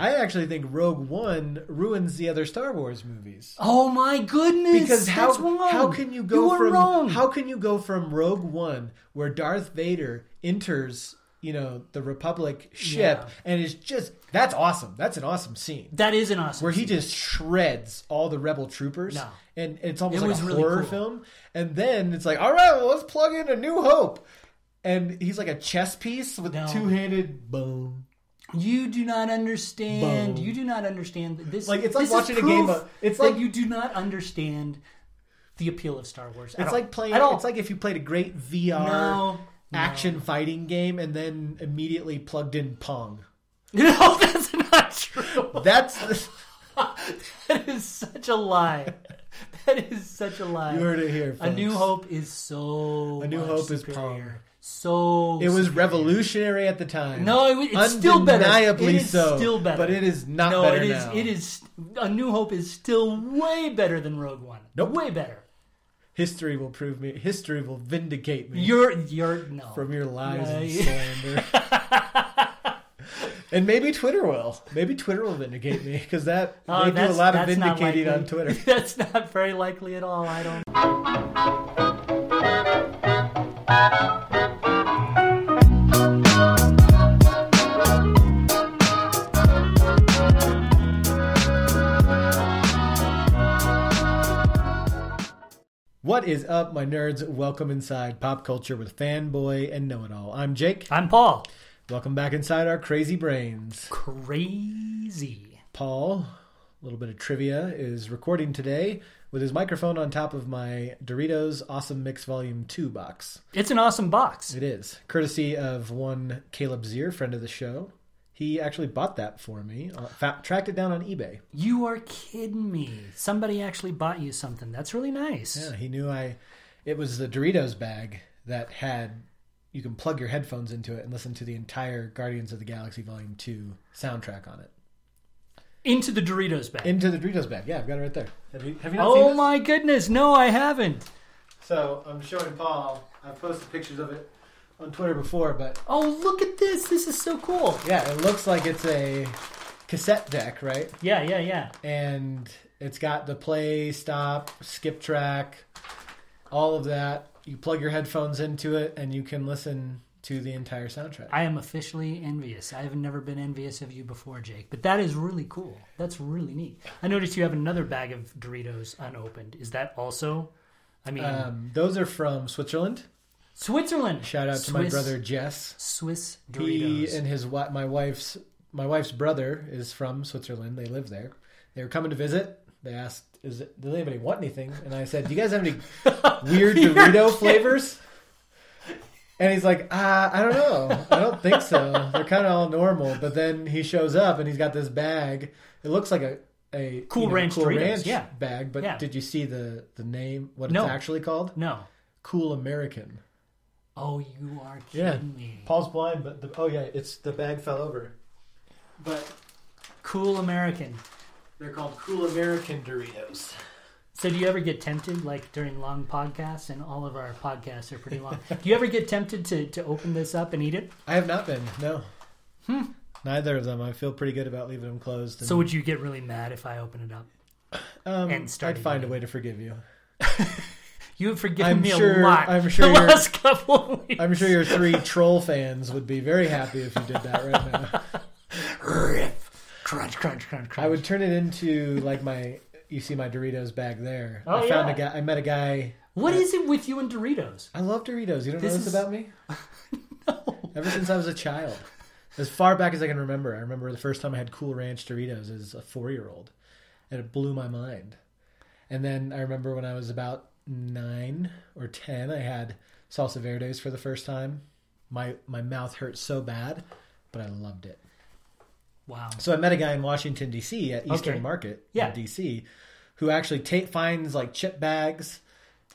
I actually think Rogue One ruins the other Star Wars movies. Oh my goodness! Because how how can you go are from wrong. how can you go from Rogue One where Darth Vader enters you know the Republic ship Yeah. and is just that's awesome. That's an awesome scene that is an awesome. where he scene. just shreds all the rebel troopers. No. And it's almost It like a really horror cool. film. And then it's like, all right, well, let's plug in a New Hope. And he's like a chess piece with No. two handed boom. You do not understand. Boom. You do not understand this. Like, it's like watching a game of- it's like- you do not understand the appeal of Star Wars. It's like playing. It's like if you played a great VR no, action fighting game and then immediately plugged in Pong. no, that's not true. That's That is such a lie. That is such a lie. you heard it here. A New. Hope is so. A New Hope is superior. Pong. So It was revolutionary at the time. No, it, it's still better. Undeniably It is so. still better. But it is not no, it is. now. It is. A New Hope is still way better than Rogue One. Nope. Way better. History will prove me. History will vindicate me. You're. You're no. from your lies and slander. and maybe Twitter will. Maybe Twitter will vindicate me because that Oh, they do a lot of vindicating on. Twitter. That's not very likely at all. I don't. What is up, my nerds? Welcome inside pop culture with fanboy and know it all. I'm Jake. I'm Paul. Welcome back inside our crazy brains. Crazy. Paul, a little bit of trivia, is recording today with his microphone on top of my Doritos Awesome Mix Volume 2 box. It's an awesome box. It is, courtesy of one Caleb Zier, friend of the show. He actually bought that for me, uh, fa- tracked it down on eBay. You are kidding me. Somebody actually bought you something. That's really nice. Yeah, he knew I. It was the Doritos bag that had. You can plug your headphones into it and listen to the entire Guardians of the Galaxy Volume 2 soundtrack on it. Into the Doritos bag. Into the Doritos bag. Yeah, I've got it right there. Have you, have you not seen oh this? my goodness. No, I haven't. So I'm showing Paul. I've posted pictures of it on Twitter before, but Oh, look at this. This is so cool. yeah, it looks like it's a cassette deck, right? Yeah, yeah, yeah. And it's got the play, stop, skip track, all of that. You plug your headphones into it, and you can listen to the entire soundtrack. I am officially envious. I have never been envious of you before, Jake. But that is really cool. That's really neat. I noticed you have another bag of Doritos unopened. Is that also? I mean, Um, those are from Switzerland. Switzerland. Shout out to my Swiss- brother Jess. Swiss Doritos. He and his wi- my wife's my wife's brother is from Switzerland. They live there. They were coming to visit. They asked, "Is it, does anybody want anything?" And I said, "Do you guys have any weird Dorito flavors?" And he's like, uh, "I don't know. I don't think so. They're kind of all normal." But then he shows up and he's got this bag. It looks like a a Cool Ranch Cool Doritos, Ranch yeah. bag. But Yeah. did you see the the name? What No. it's actually called? no. Cool American. Oh, you are Yeah. kidding me. Paul's blind, but the, oh yeah, it's the bag fell over. But Cool American. They're called Cool American Doritos. So, do you ever get tempted, like during long podcasts, and all of our podcasts are pretty long? do you ever get tempted to, to open this up and eat it? I have not been, no. Neither of them. I feel pretty good about leaving them closed. and, So, would you get really mad if I open it up? um, and start I'd find a way to forgive you. You have forgiven I'm me sure- a lot. I'm sure the last couple of weeks. I'm sure your three troll fans would be very happy if you did that right now. Rip. Crunch, crunch, crunch, crunch. I would turn it into like my. You see my Doritos bag there. Oh, I found yeah. a guy. I met a guy. What is it with you and Doritos? I love Doritos. You don't This know this is- about me? No. Ever since I was a child, as far back as I can remember, I remember the first time I had Cool Ranch Doritos as a four-year-old, and it blew my mind. And then I remember when I was about nine or ten, I had salsa verdes for the first time. My my mouth hurt so bad, but I loved it. Wow. So I met a guy in Washington D.C. at Eastern Okay. Market Yeah. in D.C. who actually ta- finds like chip bags.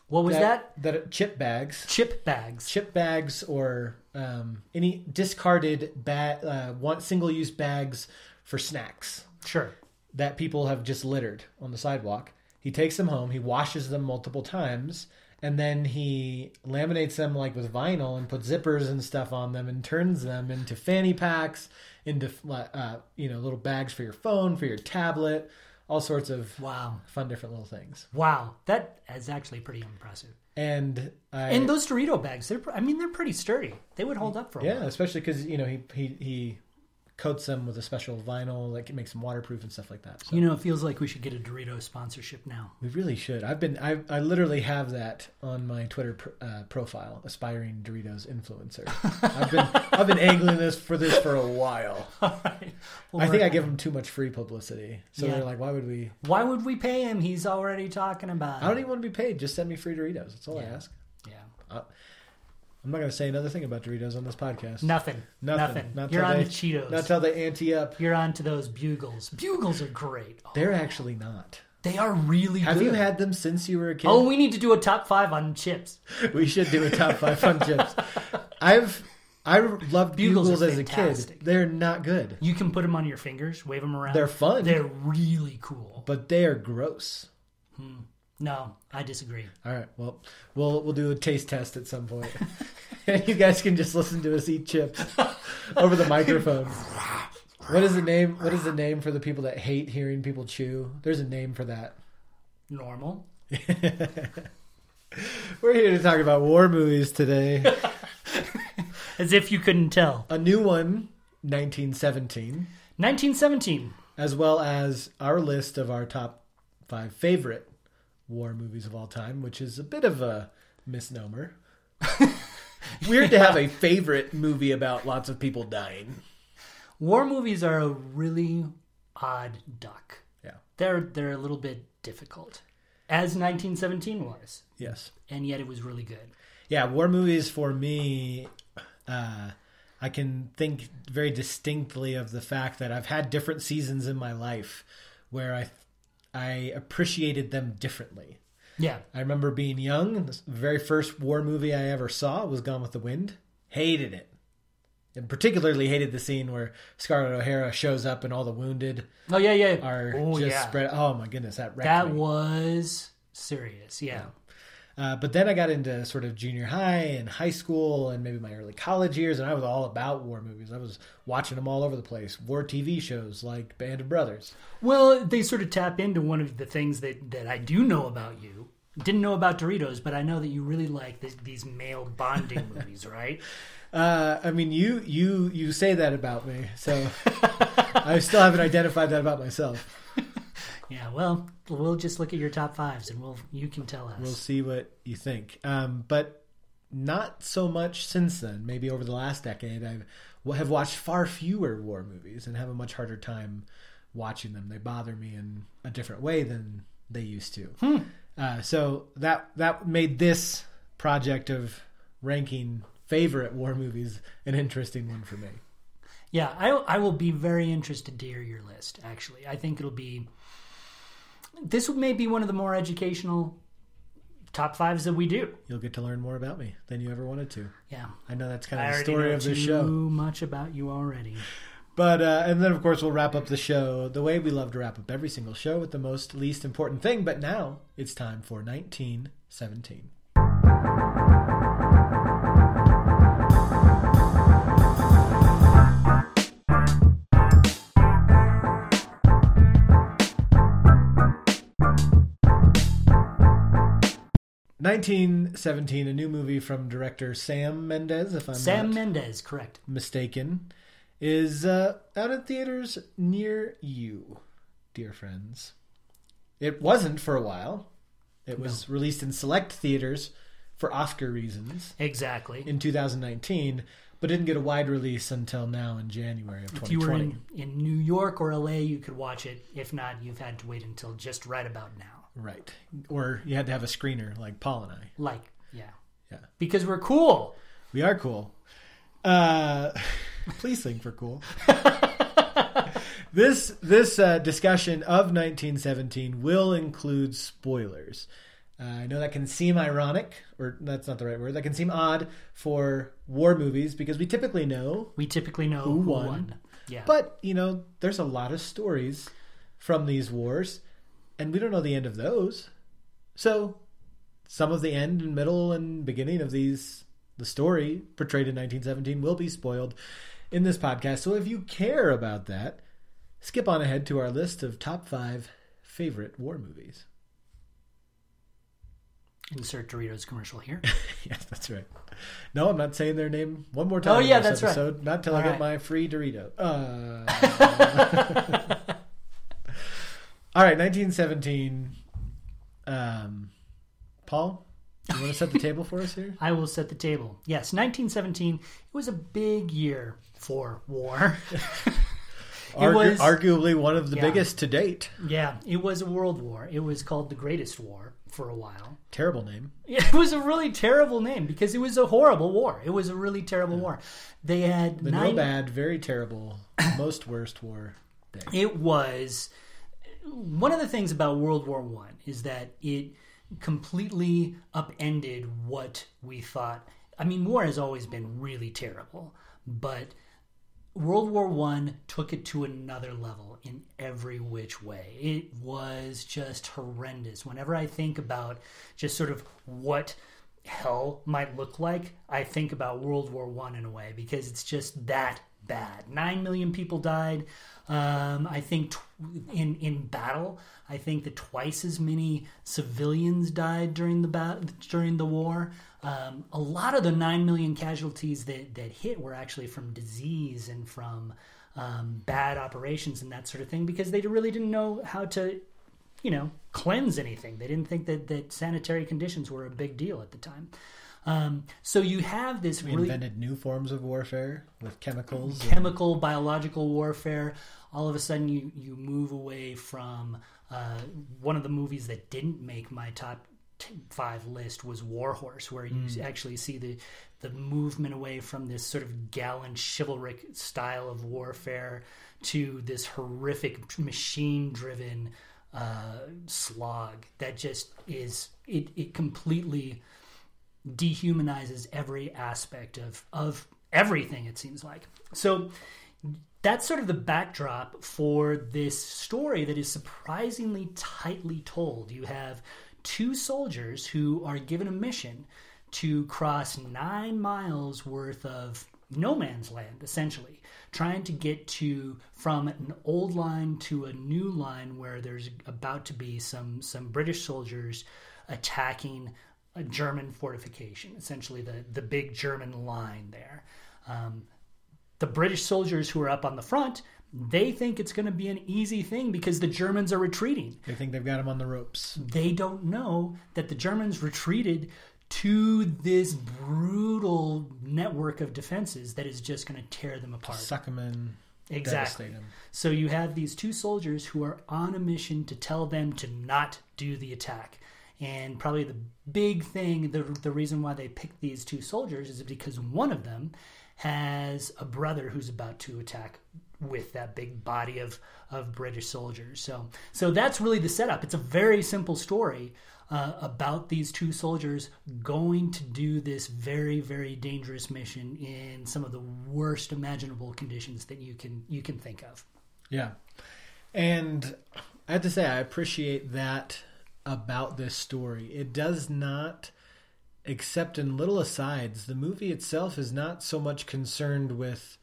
What was that? That are chip bags Chip bags. chip bags or um, any discarded bag, uh, one single use bags for snacks Sure. that people have just littered on the sidewalk. He takes them home, he washes them multiple times, and then he laminates them like with vinyl and puts zippers and stuff on them and turns them into fanny packs, into uh, you know little bags for your phone, for your tablet, all sorts of Wow. fun different little things. Wow. That is actually pretty impressive. And I, And those Dorito bags, they're, I mean, they're pretty sturdy. They would hold up for a yeah, while. especially because you know he he he coats them with a special vinyl, like it makes them waterproof and stuff like that. So You know, it feels like we should get a Dorito sponsorship now. we really should. I've been I I literally have that on my Twitter pr- uh, profile, aspiring Doritos influencer. I've been I've been angling this for this for a while. Right. Well, I think I give them too much free publicity, so Yeah. they're like, why would we? Why would we pay him? He's already talking about. I don't even want to be paid. Just send me free Doritos. That's all I ask. Yeah. I'm not going to say another thing about Doritos on this podcast. Nothing. Nothing. Nothing. Not You're on they- the Cheetos. Not till they ante up. You're on to those bugles. Bugles are great. Oh, They're actually not. they are really Have good. you had them since you were a kid? Oh, we need to do a top five on chips. we should do a top five on chips. I've I loved Bugles bugles, as a kid. They're not good. You can put them on your fingers, wave them around. They're fun, They're really cool. but they are gross. Hmm. No, I disagree. All right, well, we'll we'll do a taste test at some point. you guys can just listen to us eat chips over the microphone. What is the name? What is the name for the people that hate hearing people chew? There's a name for that. Normal. We're here to talk about war movies today. As if you couldn't tell. A new one, 1917, 1917. as well as our list of our top five favorite war movies of all time, which is a bit of a misnomer. Weird to have a favorite movie about lots of people dying. War movies are a really odd duck. Yeah. They're they're a little bit difficult. As 1917 was. Yes. And yet it was really good. Yeah, war movies for me, uh, I can think very distinctly of the fact that I've had different seasons in my life where I, I appreciated them differently. Yeah. I remember being young. The very first war movie I ever saw was Gone with the Wind. Hated it. And particularly hated the scene where Scarlett O'Hara shows up and all the wounded Oh yeah, yeah. are oh just yeah. spread. Oh my goodness, that that me. was serious. Yeah. Uh, but then I got into sort of junior high and high school and maybe my early college years, and I was all about war movies. I was watching them all over the place. War TV shows like Band of Brothers. Well, they sort of tap into one of the things that, that I do know about you. Didn't know about Doritos, but I know that you really like this, these male bonding movies, right? Uh, I mean, you you you say that about me, so I still haven't identified that about myself. Yeah. Well, we'll just look at your top fives, and we'll you can tell us. We'll see what you think. Um, but not so much since then. Maybe over the last decade, I have watched far fewer war movies and have a much harder time watching them. They bother me in a different way than they used to. Uh, so that that made this project of ranking favorite war movies an interesting one for me. Yeah, I I will be very interested to hear your list. Actually, I think it'll be. This may be one of the more educational top fives that we do. You'll get to learn more about me than you ever wanted to. Yeah, I know that's kind I of the story of the show. Too much about you already. But uh, and then of course we'll wrap up the show the way we love to wrap up every single show with the most least important thing. But now it's time for 1917. Nineteen seventeen, a new movie from director Sam Mendes, if I'm Sam Mendes, correct? mistaken, is uh, out in theaters near you, dear friends. It wasn't for a while. It was released in select theaters for Oscar reasons Exactly. in 2019, but didn't get a wide release until now in January of if you were 2020. in, in New York or LA, you could watch it. If not, you've had to wait until just right about now. Right. Or you had to have a screener like Paul and I. Like, yeah. Yeah. Because we're cool. We are cool. Uh, please sing for cool. this this uh, discussion of 1917 will include spoilers. Uh, I know that can seem ironic, or that's not the right word. That can seem odd for war movies because we typically know. We typically know Who who, won. won. Yeah. But you know, there's a lot of stories from these wars, and we don't know the end of those. So some of the end and middle and beginning of these the story portrayed in 1917 will be spoiled in this podcast. So if you care about that, skip on ahead to our list of top five favorite war movies. Insert Doritos commercial here. yes, that's right. No, I'm not saying their name one more time. Oh, yeah, this that's right. Not till I All get right. my free Dorito. Uh... All right, 1917. Um, Paul, you want to set the table for us here? I will set the table. Yes, 1917. It was a big year for war. Argu- was- arguably one of the Yeah. biggest to date. yeah, it was a world war. It was called the Greatest War for a while. Terrible name. It was a really terrible name because it was a horrible war. It was a really terrible war. They had The nine. no bad, very terrible, most worst war. Day. It was one of the things about World War One is that it completely upended what we thought. I mean, war has always been really terrible, but World War One took it to another level in every which way. It was just horrendous. Whenever I think about just sort of what hell might look like, I think about World War One in a way because it's just that bad. Nine million people died. Um, I think tw- in in battle, I think that twice as many civilians died during the ba- during the war. Um, a lot of the nine million casualties that that hit were actually from disease and from um, bad operations and that sort of thing because they really didn't know how to you know, cleanse anything. They didn't think that, that sanitary conditions were a big deal at the time. Um, so you have this We really invented new forms of warfare with chemicals. and- chemical, biological warfare. All of a sudden, you you move away from uh, one of the movies that didn't make my top t- five list was War Horse, where you actually see the the movement away from this sort of gallant, chivalric style of warfare to this horrific, machine driven uh, slog that just is it it completely dehumanizes every aspect of of everything it seems like. So that's sort of the backdrop for this story that is surprisingly tightly told. You have two soldiers who are given a mission to cross nine miles worth of no man's land essentially trying to get to from an old line to a new line where there's about to be some some british soldiers attacking a german fortification essentially the the big german line there. Um, the British soldiers who are up on the front, they think it's going to be an easy thing because the Germans are retreating. They think they've got them on the ropes. They don't know that the Germans retreated to this brutal network of defenses that is just going to tear them apart. Suck them in. Exactly. So you have these two soldiers who are on a mission to tell them to not do the attack. And probably the big thing, the, the reason why they picked these two soldiers is because one of them has a brother who's about to attack with that big body of, of British soldiers. So, so that's really the setup. It's a very simple story uh, about these two soldiers going to do this very, very dangerous mission in some of the worst imaginable conditions that you can you can think of. Yeah. And I have to say, I appreciate that about this story. It does not, except in little asides, the movie itself is not so much concerned with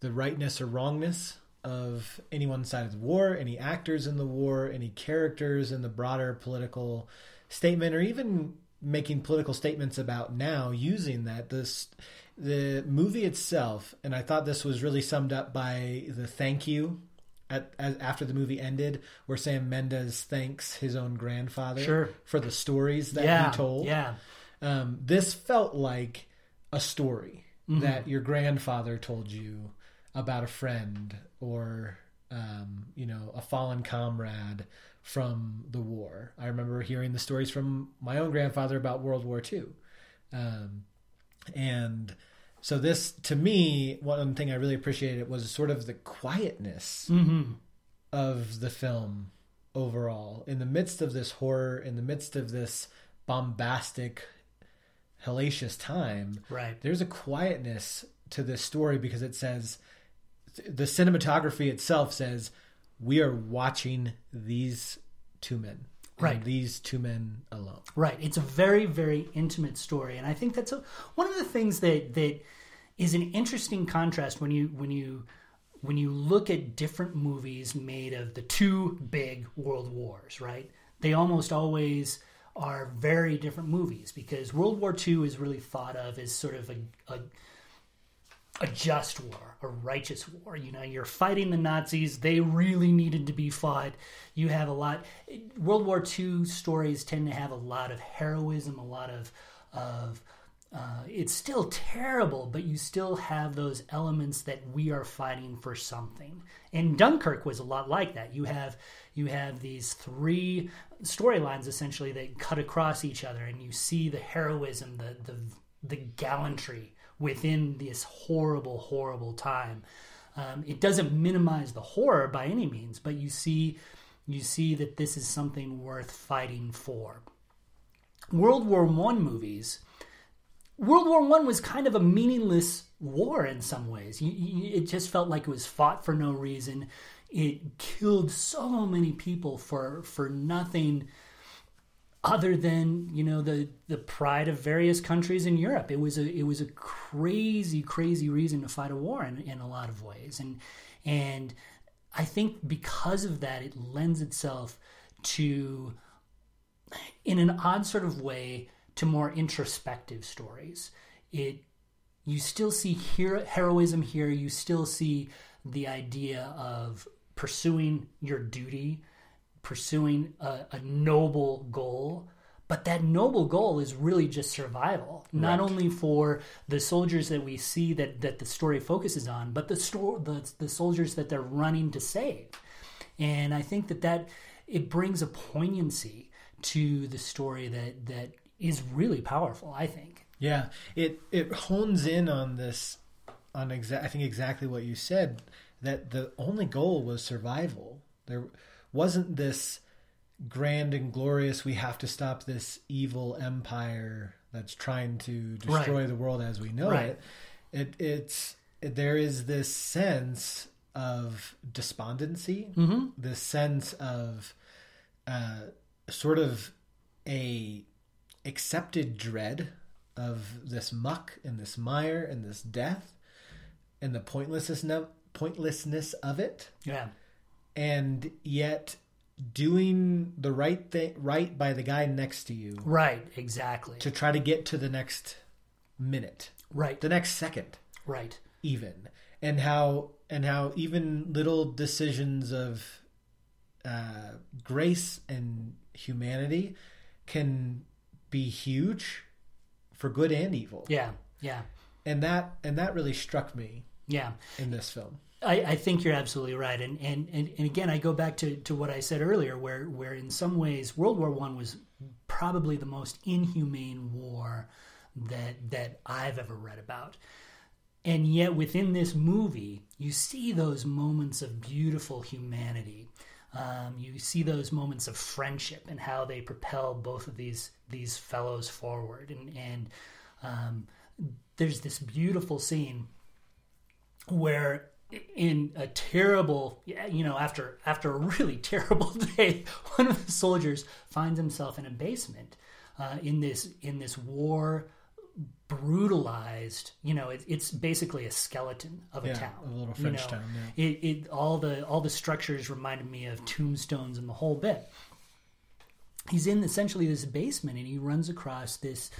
the rightness or wrongness of any one side of the war, any actors in the war, any characters in the broader political statement, or even making political statements about now using that. This the movie itself, and I thought this was really summed up by the thank you at, as, after the movie ended, where Sam Mendes thanks his own grandfather Sure. for the stories that yeah, he told. yeah, Um, this felt like a story Mm-hmm. that your grandfather told you about a friend or um, you know a fallen comrade from the war. I remember hearing the stories from my own grandfather about World War II, um, and so this to me one thing I really appreciated was sort of the quietness hmm of the film overall in the midst of this horror in the midst of this bombastic hellacious time right. there's a quietness to this story because it says the cinematography itself says we are watching these two men Right. these two men alone. Right. It's a very, very intimate story, and I think that's a, one of the things that that is an interesting contrast when you when you when you look at different movies made of the two big world wars. Right. They almost always are very different movies because World War II is really thought of as sort of a, a a just war, a righteous war. You know, you're fighting the Nazis. They really needed to be fought. You have a lot. World War II stories tend to have a lot of heroism, a lot of of. Uh, it's still terrible, but you still have those elements that we are fighting for something. And Dunkirk was a lot like that. You have you have these three storylines essentially that cut across each other, and you see the heroism, the the the gallantry within this horrible, horrible time. Um, it doesn't minimize the horror by any means, but you see, you see that this is something worth fighting for. World War One movies. World War One was kind of a meaningless war in some ways. You, you, it just felt like it was fought for no reason. It killed so many people for for nothing other than you know the the pride of various countries in Europe. It was a it was a crazy crazy reason to fight a war in, in a lot of ways, and and I think because of that, it lends itself to in an odd sort of way to more introspective stories. It you still see hero, heroism here. You still see the idea of pursuing your duty pursuing a, a, noble goal but that noble goal is really just survival not Right. only for the soldiers that we see that, that the story focuses on but the, sto- the the soldiers that they're running to save. And i think that that it brings a poignancy to the story that that is really powerful i think. Yeah, it it hones in on this on exa- I think exactly what you said that the only goal was survival. There wasn't this grand and glorious we have to stop this evil empire that's trying to destroy Right. the world as we know Right. it. It it's there is this sense of despondency, mm-hmm. this sense of uh, sort of a accepted dread of this muck and this mire and this death and the pointlessness pointlessness of it. Yeah. And yet doing the right thing right by the guy next to you right exactly. to try to get to the next minute. Right. The next second. Right. Even. And how and how even little decisions of uh, grace and humanity can be huge for good and evil. Yeah yeah. And that and that really struck me yeah. In this film. I, I think you're absolutely right, and, and and and again, I go back to, to what I said earlier, where where in some ways World War One was probably the most inhumane war that that I've ever read about, and yet within this movie, you see those moments of beautiful humanity. Um, you see those moments of friendship and how they propel both of these these fellows forward, and and um, there's this beautiful scene where in a terrible you know after after a really terrible day one of the soldiers finds himself in a basement uh, in this in this war brutalized you know it, it's basically a skeleton of a Yeah, town a little you know. town, it, it all the all the structures reminded me of tombstones and the whole bit. He's in essentially this basement and he runs across this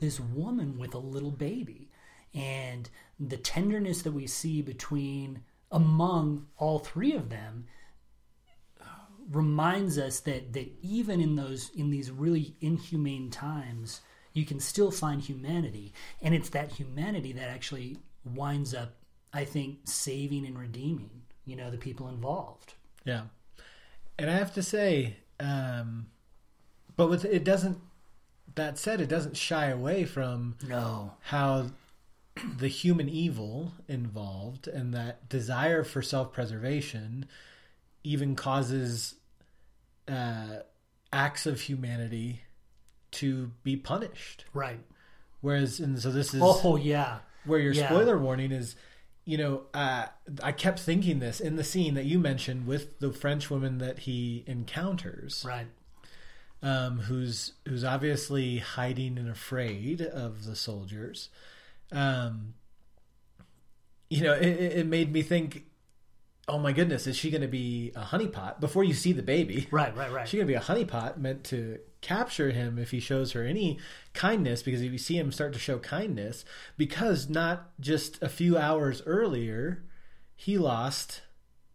this woman with a little baby and the tenderness that we see between among all three of them reminds us that that even in those in these really inhumane times you can still find humanity. And it's that humanity that actually winds up i think saving and redeeming you know the people involved. Yeah. And i have to say um but with it doesn't that said it doesn't shy away from no. how the human evil involved and that desire for self-preservation even causes uh, acts of humanity to be punished. Right. Whereas and so this is oh yeah. where your yeah. spoiler warning is you know uh, i kept thinking this in the scene that you mentioned with the french woman that he encounters. Right. Um, who's who's obviously hiding and afraid of the soldiers. Um, you know, it, it made me think. Oh my goodness, is she going to be a honeypot before you see the baby? Right, right, right. She's going to be a honeypot meant to capture him if he shows her any kindness? Because if you see him start to show kindness, because not just a few hours earlier, he lost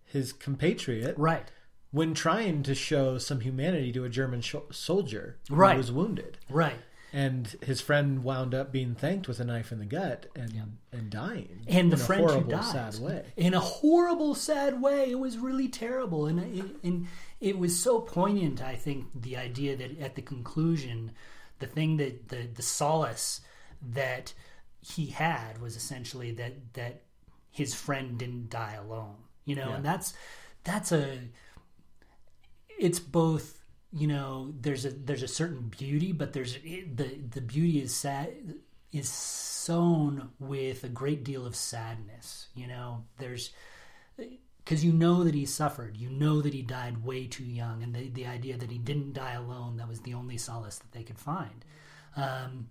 his compatriot right. when trying to show some humanity to a German sh- soldier who Right. was wounded. Right. And his friend wound up being thanked with a knife in the gut and and dying and the in a friend who horrible, dies sad way. in a horrible, sad way. It was really terrible, and it, and it was so poignant. I think the idea that at the conclusion, the thing that the the solace that he had was essentially that that his friend didn't die alone. You know, Yeah. and that's that's a it's both you know there's a there's a certain beauty but there's it, the the beauty is sad is sown with a great deal of sadness you know? There's because you know that he suffered. You know that he died way too young and the, the idea that he didn't die alone that was the only solace that they could find. Um,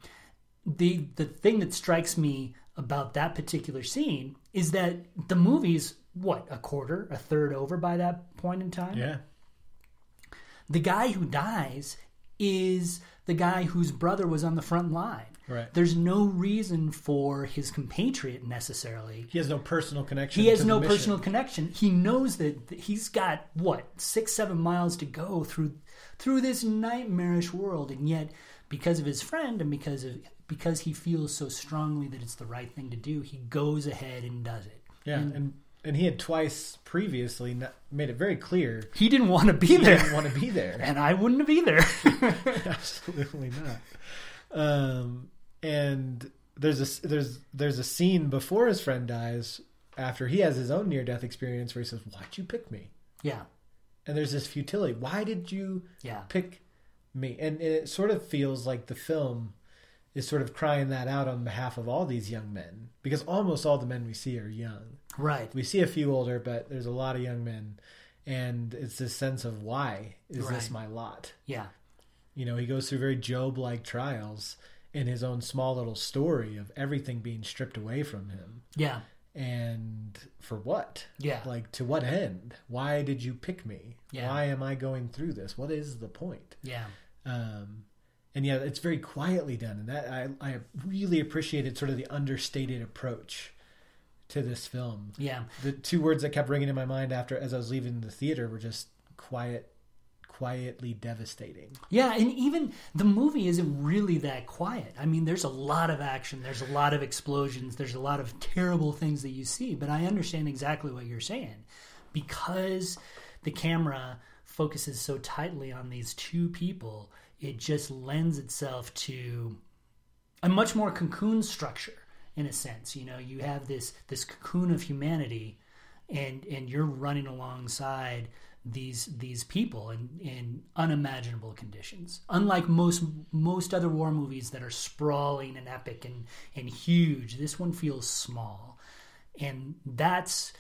the the thing that strikes me about that particular scene is that the movie's what a quarter a third over by that point in time? Yeah, the guy who dies is the guy whose brother was on the front line. Right. There's no reason for his compatriot necessarily. he has no personal connection. He has no personal connection. He knows that that he's got what six, seven miles to go through through this nightmarish world, and yet because of his friend and because of because he feels so strongly that it's the right thing to do, he goes ahead and does it. Yeah, and and he had twice previously not, made it very clear He didn't want to be he there, didn't want to be there. and I wouldn't have either. Absolutely not. Um, and there's a there's there's a scene before his friend dies after he has his own near death experience where he says, "Why'd you pick me?" yeah, And there's this futility. Why did you yeah, pick me? And it sort of feels like the film is sort of crying that out on behalf of all these young men because almost all the men we see are young. Right. We see a few older, but there's a lot of young men, and it's this sense of why is this my lot? Yeah, You know, he goes through very Job like trials in his own small little story of everything being stripped away from him. yeah, And for what? yeah. Like, to what end? Why did you pick me? Yeah. Why am I going through this? What is the point? Yeah. Um, and yeah, it's very quietly done. And that I, I really appreciated sort of the understated approach to this film. Yeah. The two words that kept ringing in my mind after as I was leaving the theater were just quiet, quietly devastating. Yeah, and even the movie isn't really that quiet. I mean, there's a lot of action, there's a lot of explosions, there's a lot of terrible things that you see, but I understand exactly what you're saying. Because the camera focuses so tightly on these two people, it just lends itself to a much more cocoon structure in a sense. You know, you have this this cocoon of humanity and and you're running alongside these these people in, in unimaginable conditions. Unlike most most other war movies that are sprawling and epic and, and huge, this one feels small. And that's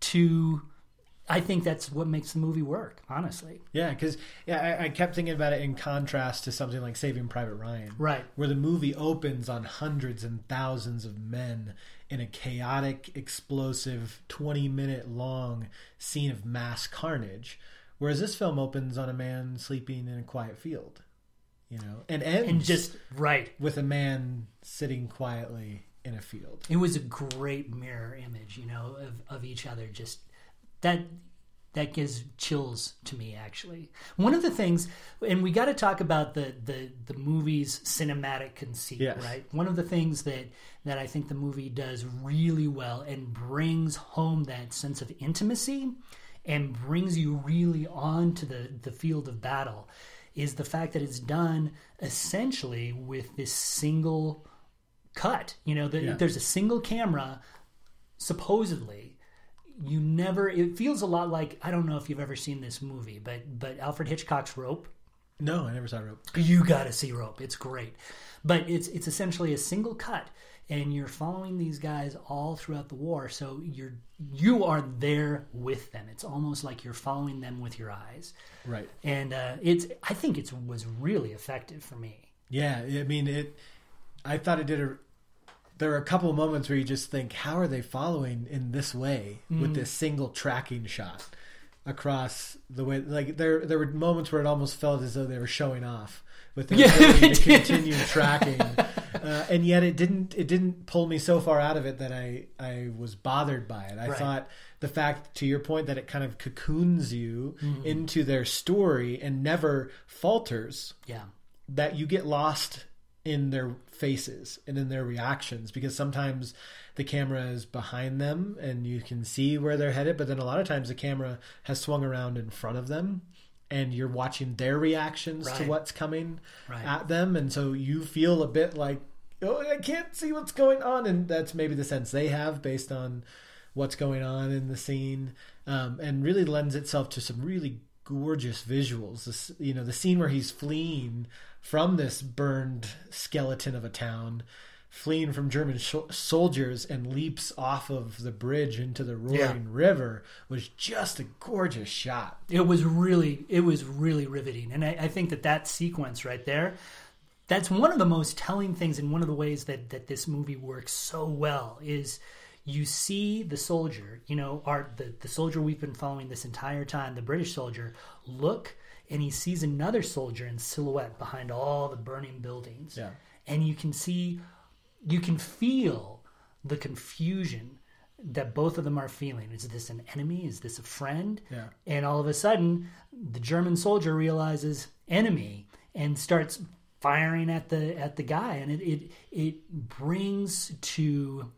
to I think that's what makes the movie work, honestly. Yeah, because yeah, I, I kept thinking about it in contrast to something like Saving Private Ryan, Right. where the movie opens on hundreds and thousands of men in a chaotic, explosive, twenty-minute long scene of mass carnage, whereas this film opens on a man sleeping in a quiet field, you know, and ends And just right. with a man sitting quietly in a field. It was a great mirror image, you know, of, of each other. Just that that gives chills to me actually. One of the things and we got to talk about the the the movie's cinematic conceit, Yes. right? One of the things that that I think the movie does really well and brings home that sense of intimacy and brings you really onto the the field of battle is the fact that it's done essentially with this single cut. You know, the, Yeah. there's a single camera, supposedly. You never. It feels a lot like I don't know if you've ever seen this movie, but but Alfred Hitchcock's Rope. No, I never saw Rope. You got to see Rope. It's great, but it's it's essentially a single cut, and you're following these guys all throughout the war. So you're you are there with them. It's almost like you're following them with your eyes, Right. and uh, it's I think it was really effective for me. Yeah, I mean it. I thought it did a. There are a couple of moments where you just think, how are they following in this way with this single tracking shot across the way? Like there, there were moments where it almost felt as though they were showing off with their Yeah, ability they to continue tracking, uh, and yet it didn't. It didn't pull me so far out of it that I I was bothered by it. I Right. thought the fact, to your point, that it kind of cocoons you Mm-hmm. into their story and never falters Yeah, that you get lost in their faces and in their reactions because sometimes the camera is behind them and you can see where they're headed but then a lot of times the camera has swung around in front of them and you're watching their reactions to what's coming Right. at them. And so you feel a bit like oh I can't see what's going on. And that's maybe the sense they have based on what's going on in the scene um, and really lends itself to some really gorgeous visuals this you know the scene where he's fleeing from this burned skeleton of a town fleeing from german sh- soldiers and leaps off of the bridge into the roaring Yeah. river was just a gorgeous shot it was really it was really riveting, and I, I think that that sequence right there. That's one of the most telling things, and one of the ways that, that this movie works so well is you see the soldier, you know, our the, the soldier we've been following this entire time, the British soldier, look and he sees another soldier in silhouette behind all the burning buildings. Yeah. And you can see you can feel the confusion that both of them are feeling. Is this an enemy? Is this a friend? Yeah. And all of a sudden, the German soldier realizes enemy and starts firing at the at the guy, and it it it brings to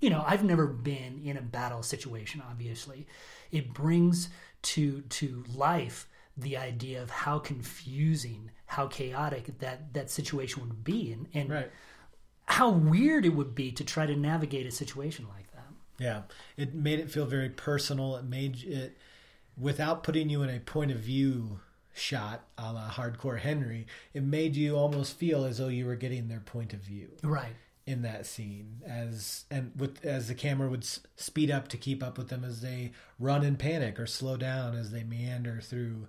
you know I've never been in a battle situation. Obviously, it brings to to life the idea of how confusing, how chaotic that that situation would be, and and right how weird it would be to try to navigate a situation like that. Yeah, it made it feel very personal. It made it without putting you in a point of view shot a la hardcore Henry. It made you almost feel as though you were getting their point of view Right. In that scene as and with as the camera would s- speed up to keep up with them as they run in panic or slow down as they meander through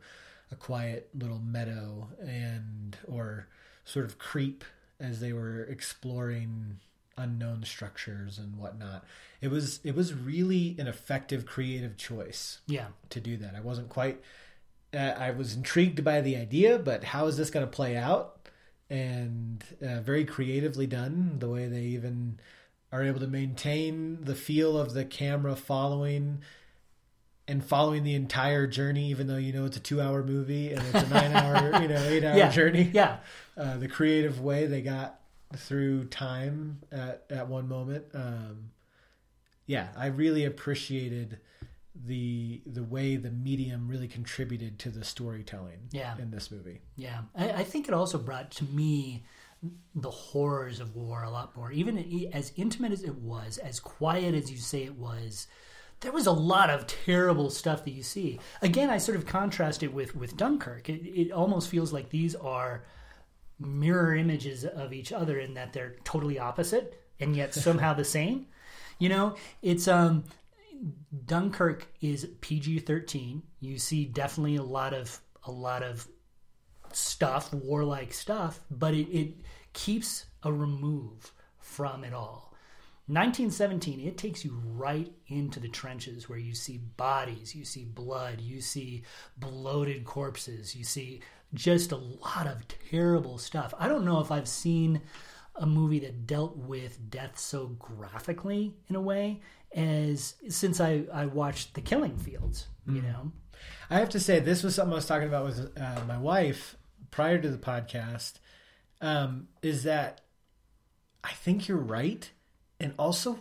a quiet little meadow and or sort of creep as they were exploring unknown structures and whatnot. It was it was really an effective creative choice Yeah. to do that. I wasn't quite. Uh, I was intrigued by the idea, but how is this going to play out? And uh, very creatively done. The way they even are able to maintain the feel of the camera following and following the entire journey, even though you know it's a two-hour movie and it's a nine-hour, you know, eight-hour Yeah. journey. Yeah. Uh, the creative way they got through time at at one moment. Um, yeah, I really appreciated the the way the medium really contributed to the storytelling Yeah. in this movie. Yeah, I, I think it also brought to me the horrors of war a lot more. Even as intimate as it was, as quiet as you say it was, there was a lot of terrible stuff that you see. Again, I sort of contrast it with with Dunkirk. It, it almost feels like these are mirror images of each other in that they're totally opposite and yet somehow the same. You know, it's um Dunkirk is PG thirteen. You see definitely a lot of a lot of stuff, warlike stuff, but it, it keeps a remove from it all. 1917, it takes you right into the trenches where you see bodies, you see blood, you see bloated corpses, you see just a lot of terrible stuff. I don't know if I've seen a movie that dealt with death so graphically in a way as since I, I watched The Killing Fields, you know? I have to say, this was something I was talking about with uh, my wife prior to the podcast. Um, is that I think you're right, and also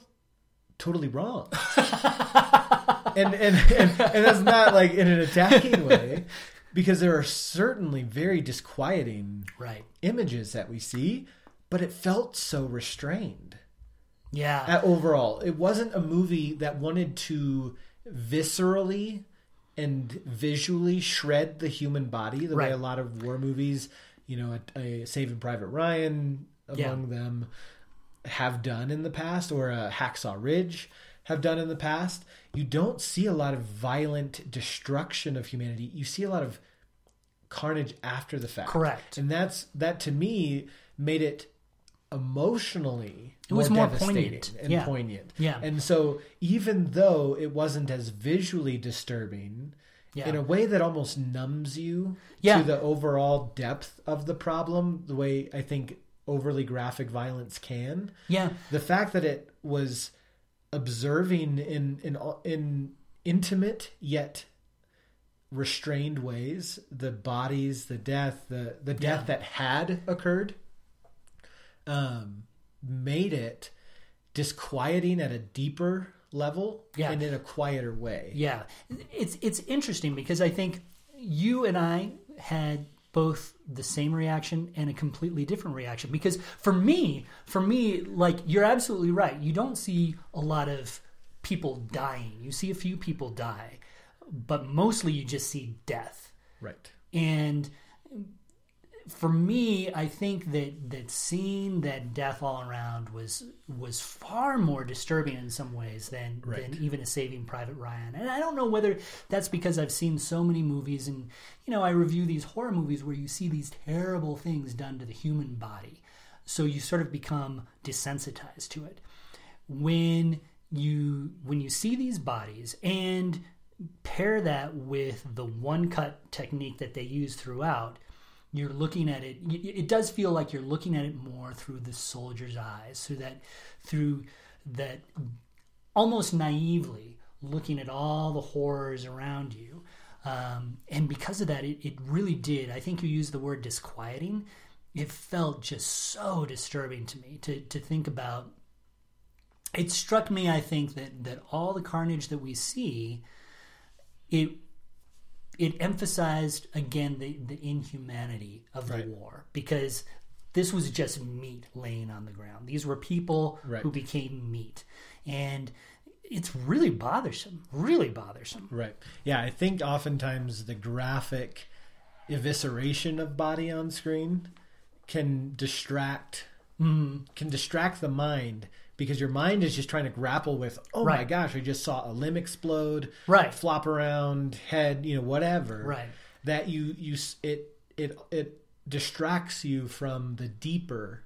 totally wrong. and, and and and that's not like in an attacking way, because there are certainly very disquieting Right. images that we see, but it felt so restrained. Yeah. Uh, overall, it wasn't a movie that wanted to viscerally and visually shred the human body the way a lot of war movies, you know, a, a Saving Private Ryan among them, have done in the past or a Hacksaw Ridge have done in the past. You don't see a lot of violent destruction of humanity. You see a lot of carnage after the fact. Correct. And that's that to me made it emotionally It was more devastating poignant. and Yeah. poignant. Yeah. And so even though it wasn't as visually disturbing, Yeah. in a way that almost numbs you Yeah. to the overall depth of the problem, the way I think overly graphic violence can. yeah. The fact that it was observing in in in intimate yet restrained ways the bodies, the death, the the death Yeah. that had occurred, um, made it disquieting at a deeper level Yeah. and in a quieter way. Yeah, it's it's interesting because I think you and I had both the same reaction and a completely different reaction. Because for me, for me, like you're absolutely right. You don't see a lot of people dying. You see a few people die, but mostly you just see death. Right. And for me, I think that that seeing that death all around was was far more disturbing in some ways than Right. than even a Saving Private Ryan. And I don't know whether that's because I've seen so many movies, and you know, I review these horror movies where you see these terrible things done to the human body, so you sort of become desensitized to it. When you when you see these bodies and pair that with the one cut technique that they use throughout you're looking at it it does feel like you're looking at it more through the soldier's eyes through that through that almost naively looking at all the horrors around you. Um, and because of that it, it really did. I think you used the word disquieting. It felt just so disturbing to me to, to think about. It struck me i think that that all the carnage that we see it it emphasized again the, the inhumanity of the Right. war because this was just meat laying on the ground. These were people Right. who became meat. And it's really bothersome, really bothersome. Right. Yeah, I think oftentimes the graphic evisceration of body on screen can distract Mm-hmm. can distract the mind because your mind is just trying to grapple with oh my gosh, I just saw a limb explode, Right. flop around, head, you know, whatever. Right. That you you it it it distracts you from the deeper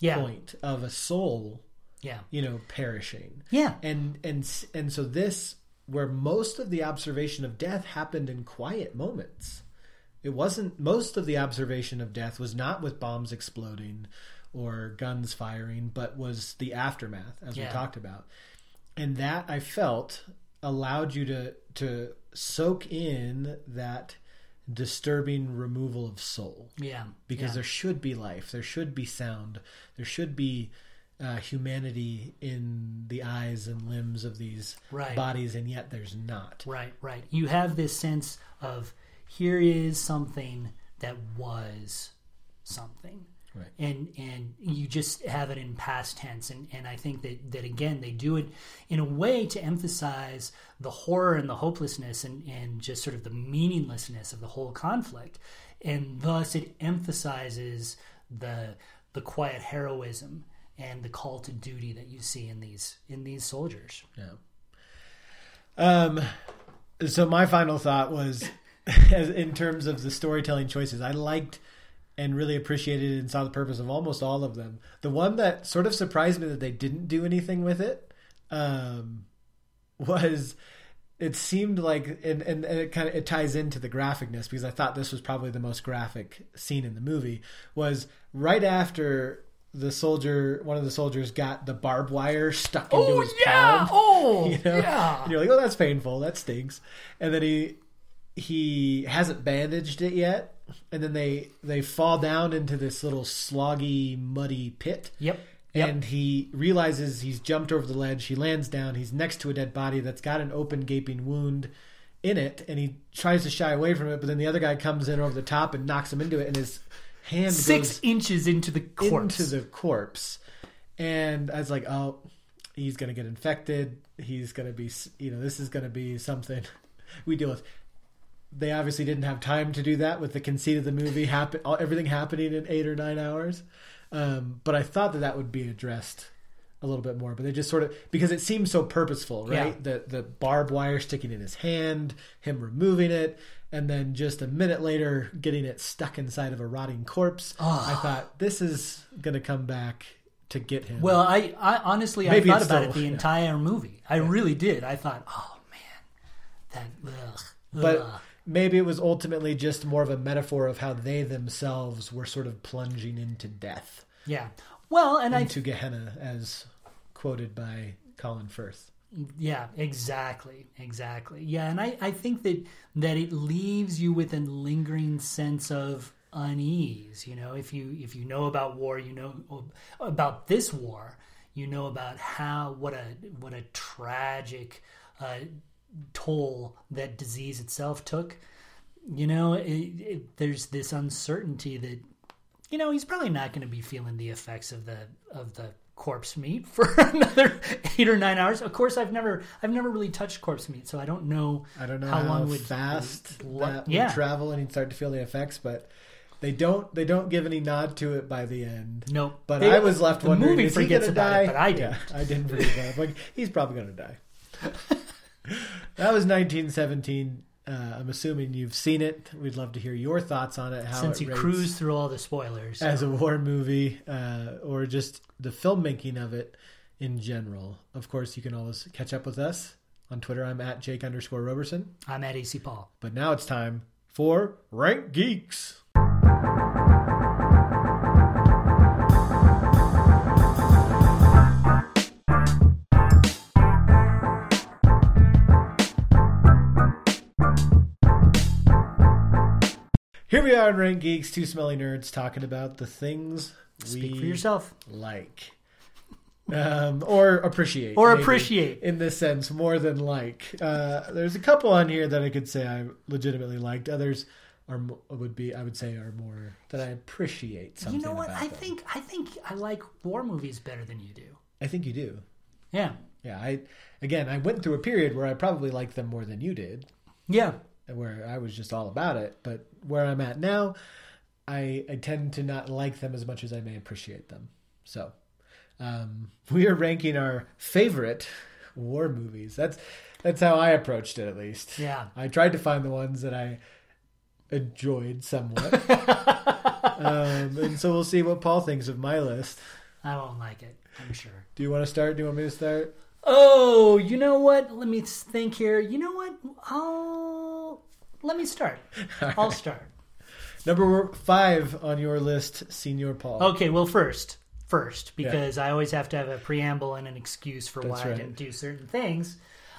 Yeah. point of a soul, Yeah. you know, perishing Yeah. and and and so this where most of the observation of death happened in quiet moments it wasn't most of the observation of death was not with bombs exploding or guns firing but was the aftermath as Yeah. we talked about and that i felt allowed you to to soak in that disturbing removal of soul Yeah. because yeah. there should be life, there should be sound, there should be uh, humanity in the eyes and limbs of these Right. bodies, and yet there's not. Right, right. You have this sense of here is something that was something. Right. And and you just have it in past tense and, and I think that, that again they do it in a way to emphasize the horror and the hopelessness and, and just sort of the meaninglessness of the whole conflict. And thus it emphasizes the the quiet heroism and the call to duty that you see in these in these soldiers. Yeah. Um. So my final thought was, in terms of the storytelling choices, I liked and really appreciated and saw the purpose of almost all of them. The one that sort of surprised me that they didn't do anything with it um, was it seemed like and, and, and it kind of it ties into the graphicness because I thought this was probably the most graphic scene in the movie was right after the soldier one of the soldiers got the barbed wire stuck into his palm Oh, you know? yeah. And you're like, oh, that's painful. That stinks. And then he he hasn't bandaged it yet, and then they they fall down into this little sloggy, muddy pit. Yep. Yep. And he realizes he's jumped over the ledge. He lands down. He's next to a dead body that's got an open, gaping wound in it, and he tries to shy away from it. But then the other guy comes in over the top and knocks him into it, and his hand Six inches into the corpse. into the corpse. And I was like, oh, he's going to get infected. He's going to be, you know, this is going to be something we deal with. They obviously didn't have time to do that with the conceit of the movie, happen, all, everything happening in eight or nine hours. Um, but I thought that that would be addressed a little bit more, but they just sort of because it seems so purposeful, right? Yeah. The the barbed wire sticking in his hand, him removing it, and then just a minute later getting it stuck inside of a rotting corpse. Oh. I thought this is gonna come back to get him. Well, I, I honestly Maybe I thought about still- it the yeah. entire movie. I really did. I thought, oh man, that ugh, but ugh. Maybe it was ultimately just more of a metaphor of how they themselves were sort of plunging into death, yeah. Well, and I into Gehenna, as quoted by Colin Firth. Yeah, exactly, exactly. Yeah, and I, I think that that it leaves you with a lingering sense of unease. You know, if you if you know about war, you know about this war, you know about how what a what a tragic uh, toll that disease itself took. You know, it, it, there's this uncertainty that you know he's probably not going to be feeling the effects of the of the corpse meat for another eight or nine hours. Of course, I've never I've never really touched corpse meat, so I don't know. I don't know How how, long would- fast would- that yeah. would travel and he'd start to feel the effects, but they don't they don't give any nod to it by the end. Nope. But They- I was left the wondering, movie forgets about die? it, but I didn't. I didn't forget about it. Like, he's probably going to die. that was 1917. Uh, I'm assuming you've seen it. We'd love to hear your thoughts on it. How Since it you rates cruised through all the spoilers, as a war movie, uh, or just the filmmaking of it in general. Of course, you can always catch up with us on Twitter. I'm at Jake underscore Roberson. I'm at AC Paul. But now it's time for Rank Geeks. Here we are in Rank Geeks, two smelly nerds talking about the things Speak we for yourself. like. Um, or appreciate. Or maybe, appreciate. In this sense, more than like. Uh, there's a couple on here that I could say I legitimately liked. Others are would be I would say are more that I appreciate something. You know what? I them. think I think I like war movies better than you do. I think you do. Yeah. Yeah. I again I went through a period where I probably liked them more than you did, Yeah. where I was just all about it. But where I'm at now, I I tend to not like them as much as I may appreciate them. So um, we are ranking our favorite war movies. That's that's how I approached it at least. Yeah. I tried to find the ones that I enjoyed somewhat. um, and so we'll see what Paul thinks of my list. I won't like it. I'm sure. Do you want to start? Do you want me to start? Oh, you know what? Let me think here. You know what? I'll let me start. I'll start. Number five on your list, Senior Paul. Okay, well, first, first, because I always have to have a preamble and an excuse for why That's I didn't do certain things.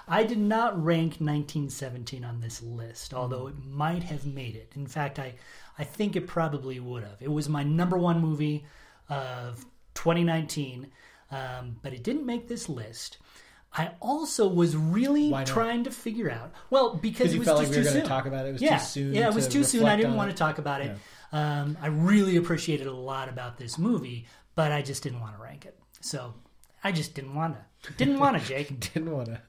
I did not rank 1917 on this list, Hmm. although it might have made it. In fact, I, I think it probably would have. It was my number one movie of 2019, um, but it didn't make this list. I also was really trying to figure out. Well, because it was fut just like we were too going to talk about it. It was yeah, too soon. Yeah, it was too soon. I didn't want to talk about it. Um, I really appreciated a lot about this movie, but I just didn't want to rank it. So I just didn't want to. Didn't want to, Jake. Didn't want to.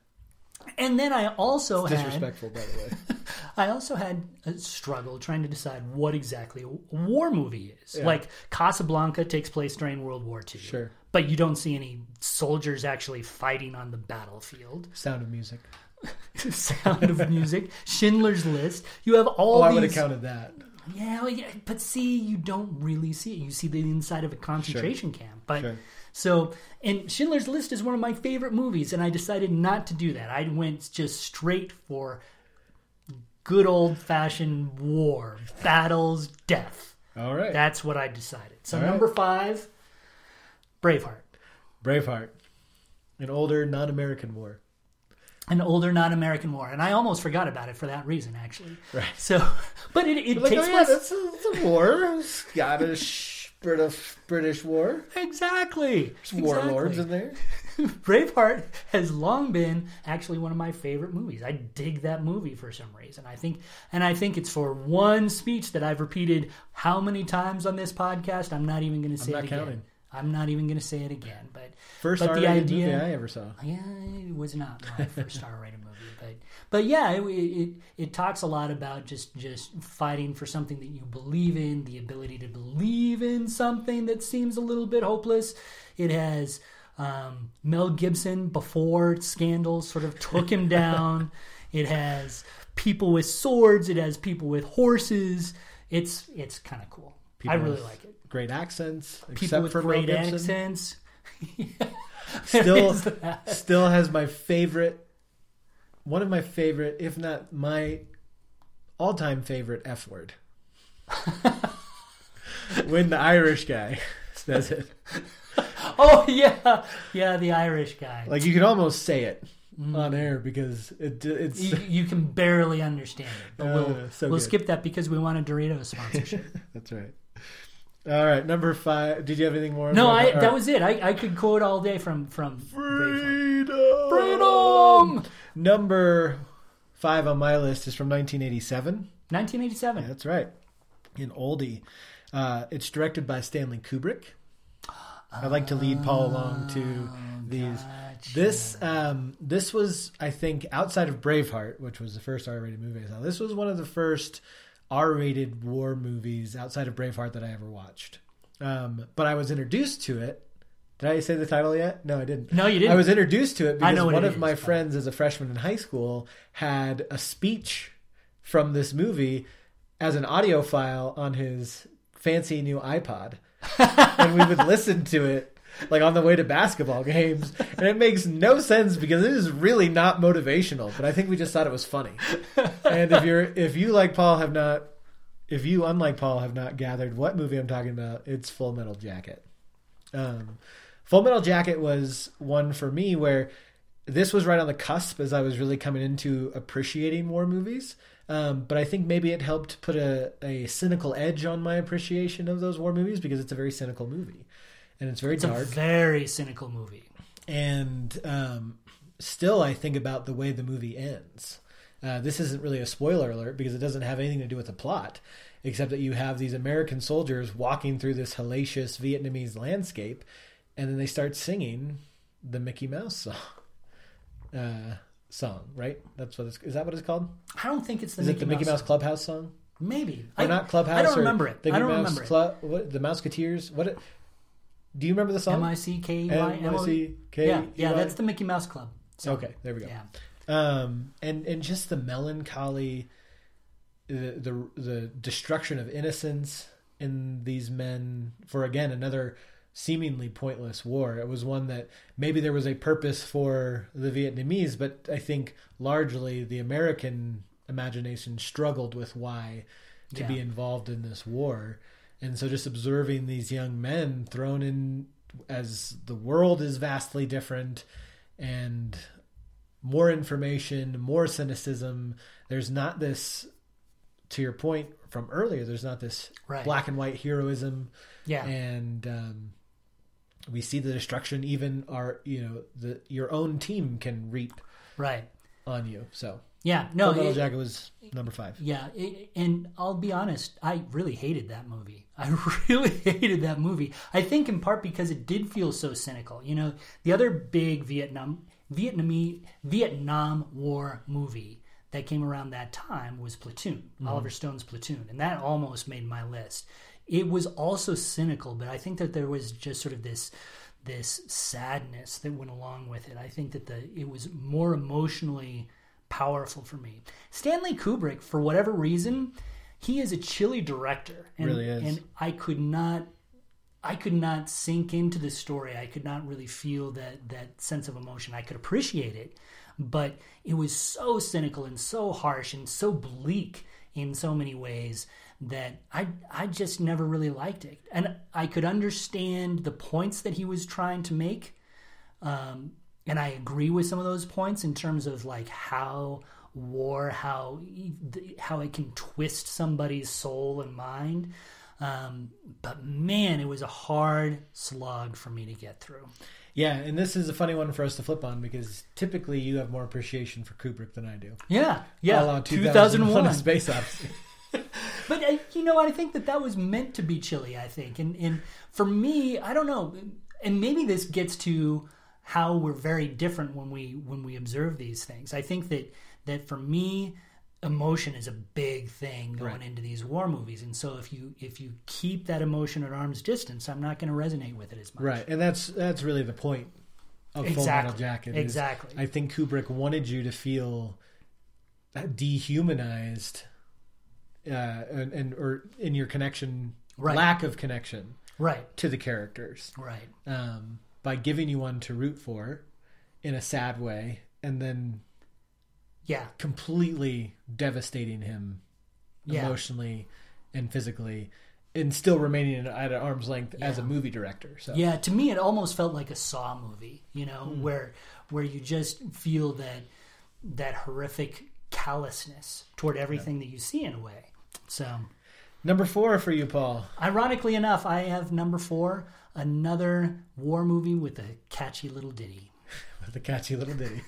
And then I also had Disrespectful, by the way. I also had a struggle trying to decide what exactly a war movie is. Yeah. Like Casablanca takes place during World War II. Sure. But you don't see any soldiers actually fighting on the battlefield. Sound of Music. Sound of music. Schindler's List. You have all Oh, I these would have counted that. Yeah, well, yeah, but see, you don't really see it. You see the inside of a concentration camp. But Sure. so, and Schindler's List is one of my favorite movies, and I decided not to do that. I went just straight for good old fashioned war, battles, death. All right. That's what I decided. So right. number five, Braveheart, Braveheart. An older non-American war. an older non-American war, and I almost forgot about it for that reason, actually. Right. So, but it, it Like, oh, takes oh yeah, place that's a, that's a war. Scottish, British, British war. exactly. There's warlords exactly. in there. Braveheart has long been actually one of my favorite movies. I dig that movie for some reason. I think, and I think it's for one speech that I've repeated how many times on this podcast. I'm not even going to say it again. counting. I'm not even going to say it again. But First but the idea, movie I ever saw. yeah, it was not my first R-rated movie, but but yeah, it, it it talks a lot about just just fighting for something that you believe in, the ability to believe in something that seems a little bit hopeless. It has Um, Mel Gibson before Scandal sort of took him down. It has people with swords. It has people with horses. It's it's kind of cool. I really with like it. Great accents, People except with for great accents. Still, still has my favorite, one of my favorite, if not my all-time favorite F word. when the Irish guy says it, Oh yeah, yeah, the Irish guy. like you can almost say it on air because it it's you, you can barely understand it, but Uh, we'll so we'll skip that because we want a Dorito sponsorship. that's right. All right, number five. Did you have anything more? no, I that right. was it. I, I could quote all day from from Braveheart. freedom. Freedom. Number five on my list is from 1987. 1987. Yeah, that's right. An oldie. Uh, it's directed by Stanley Kubrick. I'd like to lead Paul along to these. Gotcha. This um, this was, I think, outside of Braveheart, which was the first R-rated movie I saw. This was one of the first R-rated war movies outside of Braveheart that I ever watched. Um, but I was introduced to it. Did I say the title yet? No, I didn't. No, you didn't. I was introduced to it because one of is, my friends, as a freshman in high school, had a speech from this movie as an audio file on his fancy new iPod, and we would listen to it like on the way to basketball games, and it makes no sense because it is really not motivational. But I think we just thought it was funny. And if you're if you like Paul have not, if you unlike Paul have not gathered what movie I'm talking about, it's Full Metal Jacket. Um, Full Metal Jacket was one for me where this was right on the cusp as I was really coming into appreciating war movies. Um, but I think maybe it helped put a, a cynical edge on my appreciation of those war movies because it's a very cynical movie and it's very It's a dark. very cynical movie. And um, still, I think about the way the movie ends. Uh, this isn't really a spoiler alert because it doesn't have anything to do with the plot, except that you have these American soldiers walking through this hellacious Vietnamese landscape, and then they start singing the Mickey Mouse song. Uh, song, right? That's what it's. Is that what it's called? I don't think it's the Is Mickey it the Mickey Mouse song. Clubhouse song? Maybe. Or I, not Clubhouse? I don't or remember it. The I don't Mouse remember it. What the Mouseketeers? What? Do you remember the song? M I C K Y M O. M-I-C-K-E-Y? Yeah, yeah, that's the Mickey Mouse Club. So, Okay, there we go. Yeah. um, and and just the melancholy, the, the the destruction of innocence in these men for again another seemingly pointless war. It was one that maybe there was a purpose for the Vietnamese, but I think largely the American imagination struggled with why to Yeah. be involved in this war. And so just observing these young men thrown in as the world is vastly different and more information, more cynicism. There's not this, to your point from earlier, there's not this Right. black and white heroism. Yeah. And um, we see the destruction even our, you know, the your own team can reap Right. on you. So Yeah. No. Full Metal it- Jacket was number five. Yeah, it, and I'll be honest, I really hated that movie. I really hated that movie. I think in part because it did feel so cynical. You know, the other big Vietnam Vietnamese Vietnam War movie that came around that time was Platoon, mm-hmm. Oliver Stone's Platoon, and that almost made my list. It was also cynical, but I think that there was just sort of this this sadness that went along with it. I think that the it was more emotionally powerful for me. Stanley Kubrick, for whatever reason, he is a chilly director, and, Really is. and I could not. I could not sink into the story. I could not really feel that that sense of emotion. I could appreciate it, but it was so cynical and so harsh and so bleak in so many ways that I I just never really liked it. And I could understand the points that he was trying to make, um, and I agree with some of those points in terms of like how war, how how it can twist somebody's soul and mind. Um, but man, it was a hard slog for me to get through. Yeah, and this is a funny one for us to flip on because typically you have more appreciation for Kubrick than I do. Yeah, yeah, two thousand one. Space Odyssey. But uh, you know, I think that that was meant to be chilly. I think, and and for me, I don't know, and maybe this gets to how we're very different when we when we observe these things. I think that that for me, emotion is a big thing going Right. into these war movies, and so if you if you keep that emotion at arm's distance, I'm not going to resonate with it as much. Right, and that's that's really the point of Full Metal Jacket. Exactly. I think Kubrick wanted you to feel dehumanized, uh, and, and or in your connection, Right. lack of connection right, to the characters, right. um, by giving you one to root for in a sad way, and then Yeah, completely devastating him Yeah. emotionally and physically, and still remaining at an arm's length as a movie director. So yeah. To me, it almost felt like a Saw movie. You know, Hmm. where where you just feel that that horrific callousness toward everything that you see in a way. So, number four for you, Paul. ironically enough, I have number four, another war movie with a catchy little ditty. with a catchy little ditty.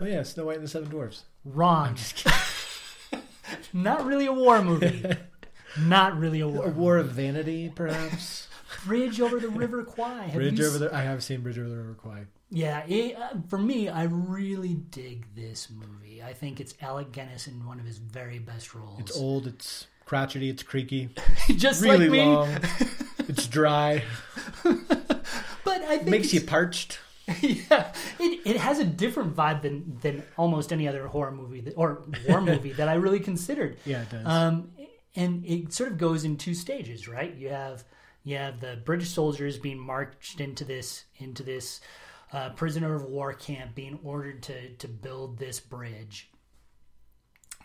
oh yeah, Snow White and the Seven Dwarfs. Wrong. Not really a war movie. Not really a war. A War of Vanity, perhaps. Bridge over the River Kwai. Have Bridge you over the. I have seen Bridge over the River Kwai. Yeah, it, uh, for me, I really dig this movie. I think it's Alec Guinness in one of his very best roles. It's old. It's crotchety. It's creaky. just Really like me. long. it's dry. But I think Makes you parched. yeah, it, it has a different vibe than than almost any other horror movie that, or war movie that I really considered. Yeah, it does. Um, and it sort of goes in two stages, right? You have you have the British soldiers being marched into this into this uh, prisoner of war camp, being ordered to to build this bridge,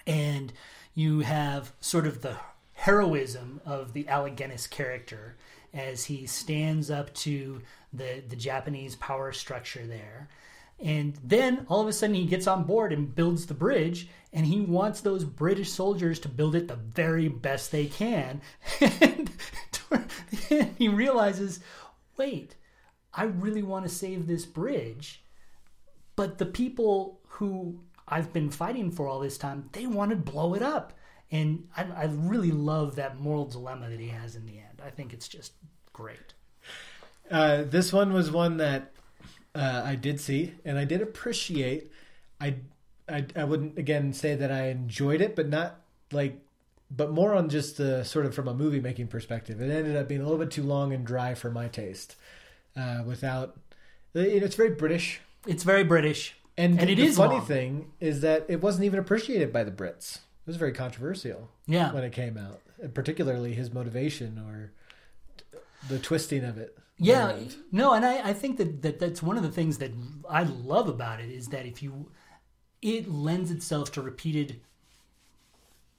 and you have sort of the heroism of the Alec character as he stands up to the the Japanese power structure there. And then all of a sudden he gets on board and builds the bridge and he wants those British soldiers to build it the very best they can. And he realizes, wait, I really want to save this bridge, but the people who I've been fighting for all this time, they want to blow it up. And I, I really love that moral dilemma that he has in the end. I think it's just great. Uh, this one was one that uh, I did see and I did appreciate. I, I I wouldn't again say that I enjoyed it, but not like, but more on just the sort of from a movie making perspective. It ended up being a little bit too long and dry for my taste. Uh, without, you know, it's very British. It's very British. And, And it the is funny long. thing is that it wasn't even appreciated by the Brits. It was very controversial Yeah. when it came out, and particularly his motivation or the twisting of it. Yeah, no, and I, I think that, that that's one of the things that I love about it is that if you, it lends itself to repeated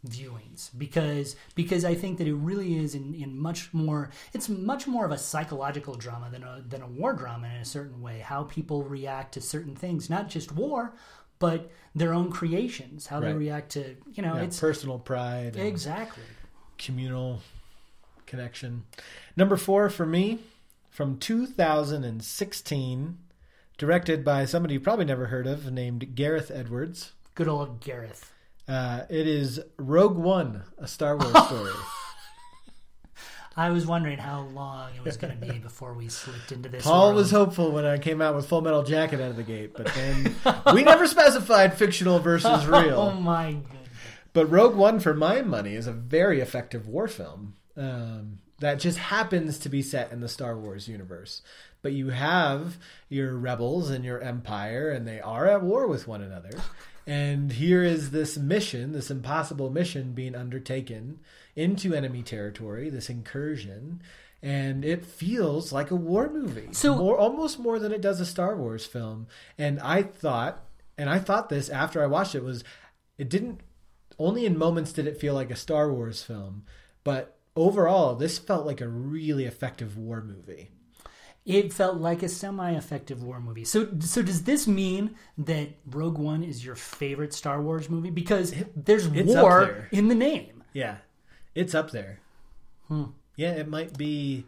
viewings. Because because I think that it really is in, in much more it's much more of a psychological drama than a than a war drama in a certain way. How people react to certain things. Not just war but their own creations. How they react to you know Yeah, it's personal pride, exactly. communal connection. Number four for me, from 2016, directed by somebody you probably never heard of, named Gareth Edwards. good old Gareth Uh, it is Rogue One, a Star Wars story. I was wondering how long it was going to be before we slipped into this Paul world. was hopeful when I came out with Full Metal Jacket out of the gate, but then we never specified fictional versus real. Oh my goodness. But Rogue One, for my money, is a very effective war film um, that just happens to be set in the Star Wars universe. But you have your rebels and your empire, and they are at war with one another. And here is this mission, this impossible mission being undertaken into enemy territory, this incursion, and it feels like a war movie. So- more almost more than it does a Star Wars film. And I thought and I thought this after I watched it was it didn't only in moments did it feel like a Star Wars film, but overall this felt like a really effective war movie. It felt like a semi-effective war movie. So, so does this mean that Rogue One is your favorite Star Wars movie? Because there's it's war there. in the name. Yeah. It's up there. Hmm. Yeah, it might be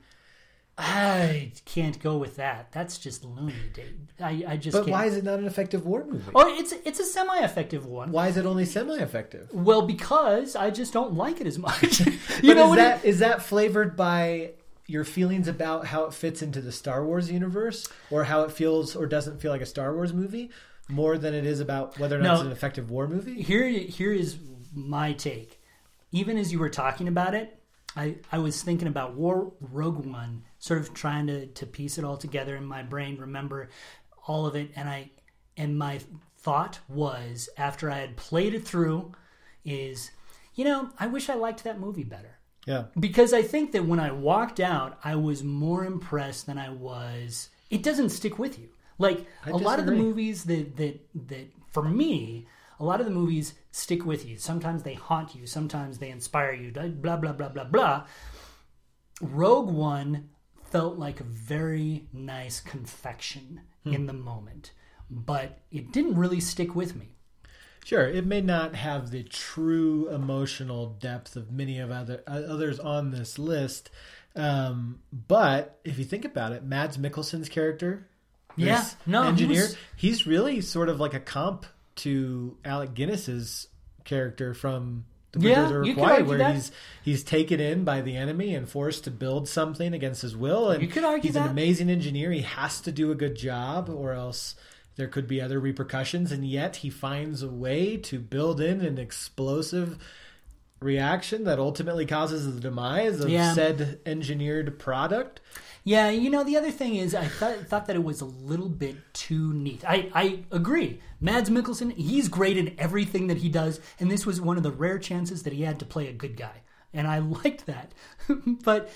I can't go with that. That's just loony. dude. I, I just But can't. why is it not an effective war movie? Oh, it's it's a semi-effective one. Why is it only semi-effective? Well, because I just don't like it as much. you know is what? that is that flavored by your feelings about how it fits into the Star Wars universe or how it feels or doesn't feel like a Star Wars movie more than it is about whether or not No. it's an effective war movie? here here is my take. Even as you were talking about it, I, I was thinking about War Rogue One, sort of trying to, to piece it all together in my brain, remember all of it, and I and my thought was after I had played it through, is you know I wish I liked that movie better Yeah. because I think that when I walked out, I was more impressed than I was. It doesn't stick with you. Like I a lot of the movies that that that for me, a lot of the movies stick with you. Sometimes they haunt you. Sometimes they inspire you. Blah blah blah blah blah. Rogue One felt like a very nice confection Hmm. in the moment, but it didn't really stick with me. Sure, it may not have the true emotional depth of many of other uh, others on this list, um, but if you think about it, Mads Mikkelsen's character, Yeah, no, he engineer, was- he's really sort of like a comp to Alec Guinness's character from the Yeah, of the you could Required, argue where that. he's he's taken in by the enemy and forced to build something against his will. And You could argue he's an amazing engineer. He has to do a good job, or else there could be other repercussions. And yet he finds a way to build in an explosive reaction that ultimately causes the demise of Yeah. said engineered product. Yeah, you know the other thing is I thought thought that it was a little bit too neat. I I agree. Mads Mikkelsen, he's great in everything that he does, and this was one of the rare chances that he had to play a good guy, and I liked that. but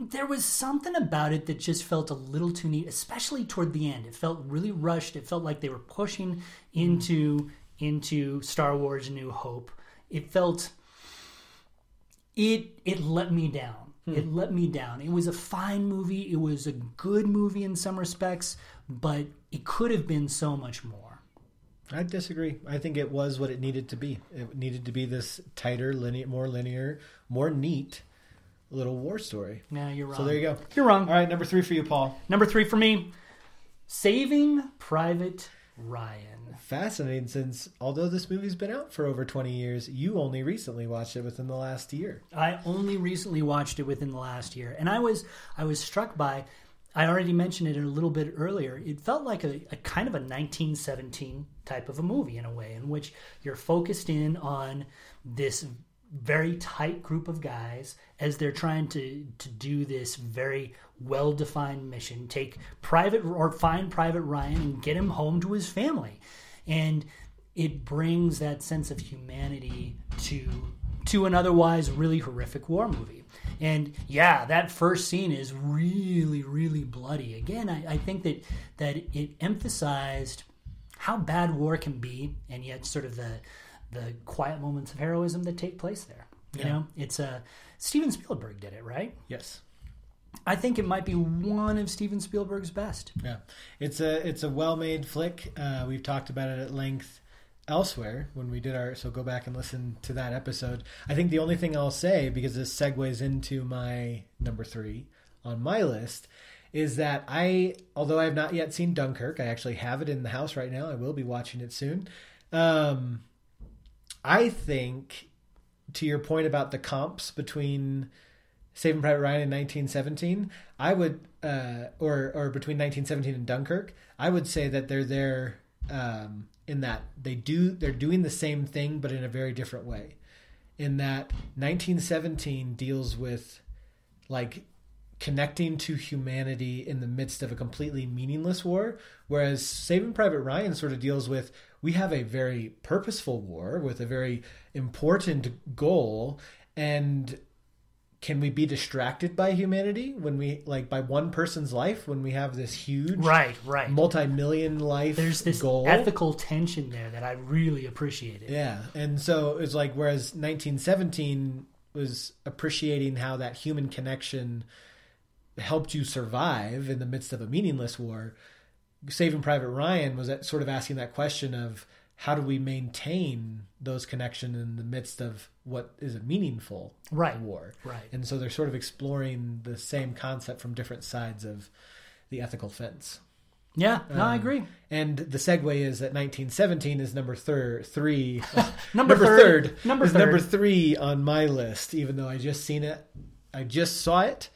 there was something about it that just felt a little too neat, especially toward the end. It felt really rushed. It felt like they were pushing mm-hmm. into into Star Wars: New Hope. It felt it it let me down. Hmm. It let me down. It was a fine movie. It was a good movie in some respects, but it could have been so much more. I disagree. I think it was what it needed to be. It needed to be this tighter, linear, more linear, more neat little war story. Yeah, you're wrong. So there you go. You're wrong. All right, number three for you, Paul. Number three for me, Saving Private Ryan. Fascinating, since although this movie's been out for over 20 years, you only recently watched it within the last year. I only recently watched it within the last year, and I was I was struck by. I already mentioned it a little bit earlier. It felt like a, a kind of a 1917 type of a movie in a way, in which you're focused in on this very tight group of guys as they're trying to to do this very well defined mission. Take private or find Private Ryan and get him home to his family, and it brings that sense of humanity to to an otherwise really horrific war movie. And yeah, that first scene is really, really bloody. Again, I, I think that that it emphasized how bad war can be, and yet sort of the the quiet moments of heroism that take place there. You Yeah. know, it's a Steven Spielberg did it right. Yes. I think it might be one of Steven Spielberg's best. Yeah. It's a it's a well-made flick. Uh, we've talked about it at length elsewhere when we did our so go back and listen to that episode. I think the only thing I'll say because this segues into my number 3 on my list is that I although I have not yet seen Dunkirk, I actually have it in the house right now. I will be watching it soon. Um I think to your point about the comps between Saving Private Ryan in 1917, I would, uh, or or between 1917 and Dunkirk, I would say that they're there um, in that they do they're doing the same thing but in a very different way. In that 1917 deals with like connecting to humanity in the midst of a completely meaningless war, whereas Saving Private Ryan sort of deals with we have a very purposeful war with a very important goal and can we be distracted by humanity when we like by one person's life when we have this huge Right, right. multi-million life There's this goal ethical tension there that I really appreciated. yeah and so it's like whereas 1917 was appreciating how that human connection helped you survive in the midst of a meaningless war saving private ryan was at sort of asking that question of how do we maintain those connections in the midst of what is a meaningful Right. war Right. and so they're sort of exploring the same concept from different sides of the ethical fence Yeah, no, I Um, agree. and the segue is that 1917 is number thir- three. Number third. Number is third. number three on my list. Even though I just seen it, I just saw it.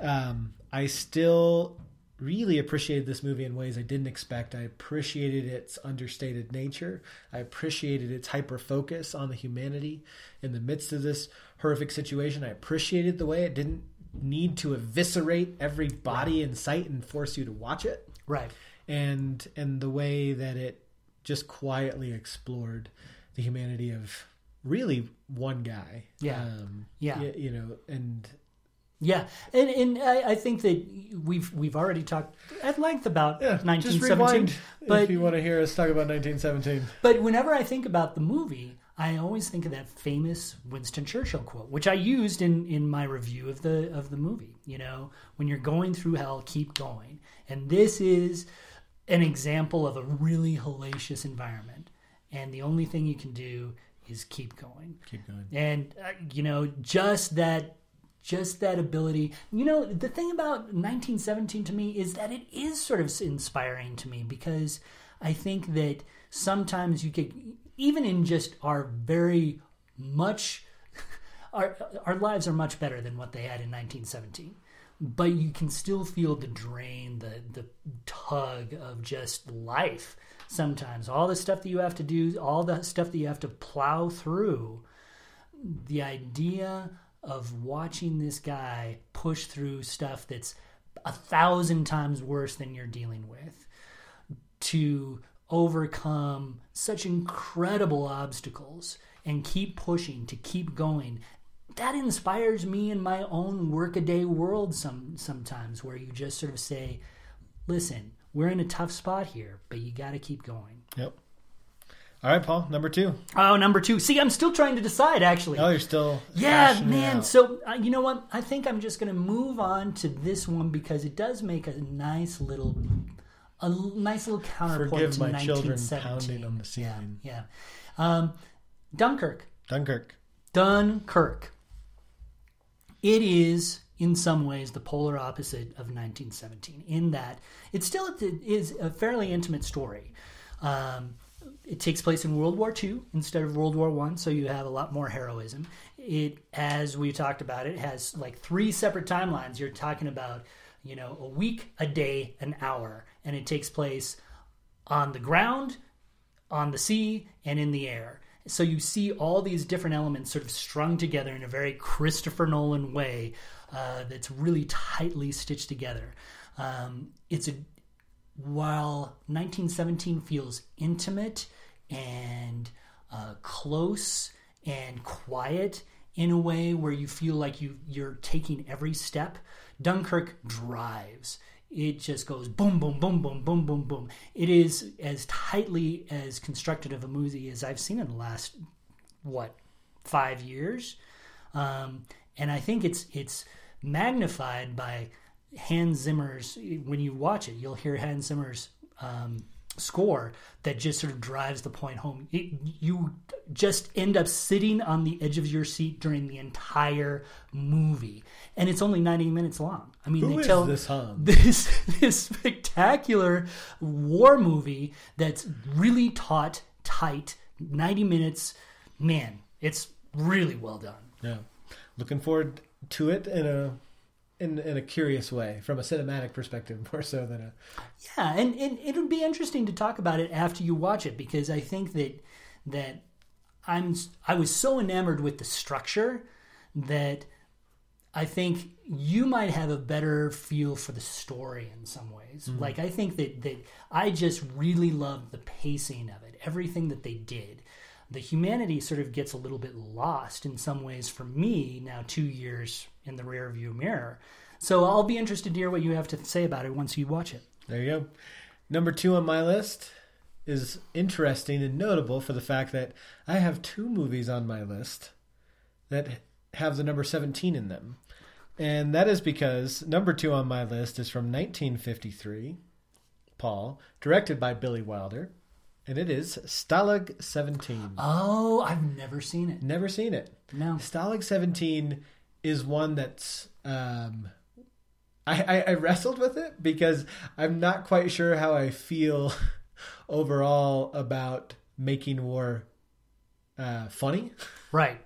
Um, I still really appreciated this movie in ways I didn't expect. I appreciated its understated nature. I appreciated its hyper focus on the humanity in the midst of this horrific situation. I appreciated the way it didn't need to eviscerate every body in sight and force you to watch it. Right. And and the way that it just quietly explored the humanity of really one guy. Yeah. Um, Yeah. y- You know, and Yeah, and and I, I think that we've we've already talked at length about yeah, just 1917. rewind but if you want to hear us talk about 1917. but whenever I think about the movie, I always think of that famous Winston Churchill quote, which I used in in my review of the of the movie. You know, when you're going through hell, keep going. And this is an example of a really hellacious environment, and the only thing you can do is keep going. Keep going. and uh, you know just that just that ability. You know the thing about 1917 to me is that it is sort of inspiring to me because i think that sometimes you get even in just our very much our our lives are much better than what they had in 1917 but you can still feel the drain the the tug of just life sometimes. All the stuff that you have to do all the stuff that you have to plow through the idea of watching this guy push through stuff that's a thousand times worse than you're dealing with to overcome such incredible obstacles and keep pushing to keep going that inspires me in my own workaday world some sometimes where you just sort of say listen we're in a tough spot here but you got to keep going Yep. All right, Paul. Number two. oh number 2 see i'm still trying to decide actually Oh, you're still. Yeah, man. out. So uh, you know what? I think I'm just going to move on to this one because it does make a nice little, a l- nice little counterpoint Forgive to my children pounding on the ceiling. Yeah, um, Dunkirk. Dunkirk. Dunkirk. It is in some ways the polar opposite of 1917 in that it still is a fairly intimate story. Um, it takes place in World War II instead of World War One, so you have a lot more heroism. It, as we talked about, it has like three separate timelines. You're talking about, you know, a week, a day, an hour, and it takes place on the ground, on the sea, and in the air. So you see all these different elements sort of strung together in a very Christopher Nolan way uh, that's really tightly stitched together. Um, it's a while 1917 feels intimate and uh, close and quiet in a way where you feel like you you're taking every step. Dunkirk drives. It just goes boom, boom, boom, boom, boom, boom, boom. It is as tightly as constructed of a movie as I've seen in the last what five years, um, and I think it's it's magnified by Hans Zimmer's. When you watch it, you'll hear Hans Zimmer's um, score that just sort of drives the point home. It, you just end up sitting on the edge of your seat during the entire movie, and it's only ninety minutes long. I mean, Who they is tell this this this spectacular war movie that's really taut, tight, ninety minutes. Man, it's really well done. Yeah. Looking forward to it in a in in a curious way, from a cinematic perspective, more so than a. Yeah, and, and it would be interesting to talk about it after you watch it because I think that that I'm I was so enamored with the structure that I think you might have a better feel for the story in some ways. Mm-hmm. Like I think that that I just really loved the pacing of it, everything that they did. The humanity sort of gets a little bit lost in some ways for me now, two years in the rear view mirror. So I'll be interested to hear what you have to say about it once you watch it. There you go. Number two on my list is interesting and notable for the fact that I have two movies on my list that have the number 17 in them. And that is because number two on my list is from 1953, Paul, directed by Billy Wilder, and it is Stalag 17. Oh, I've never seen it. Never seen it. No. Stalag 17 is one that's. Um, I, I, I wrestled with it because I'm not quite sure how I feel overall about making war uh, funny. Right.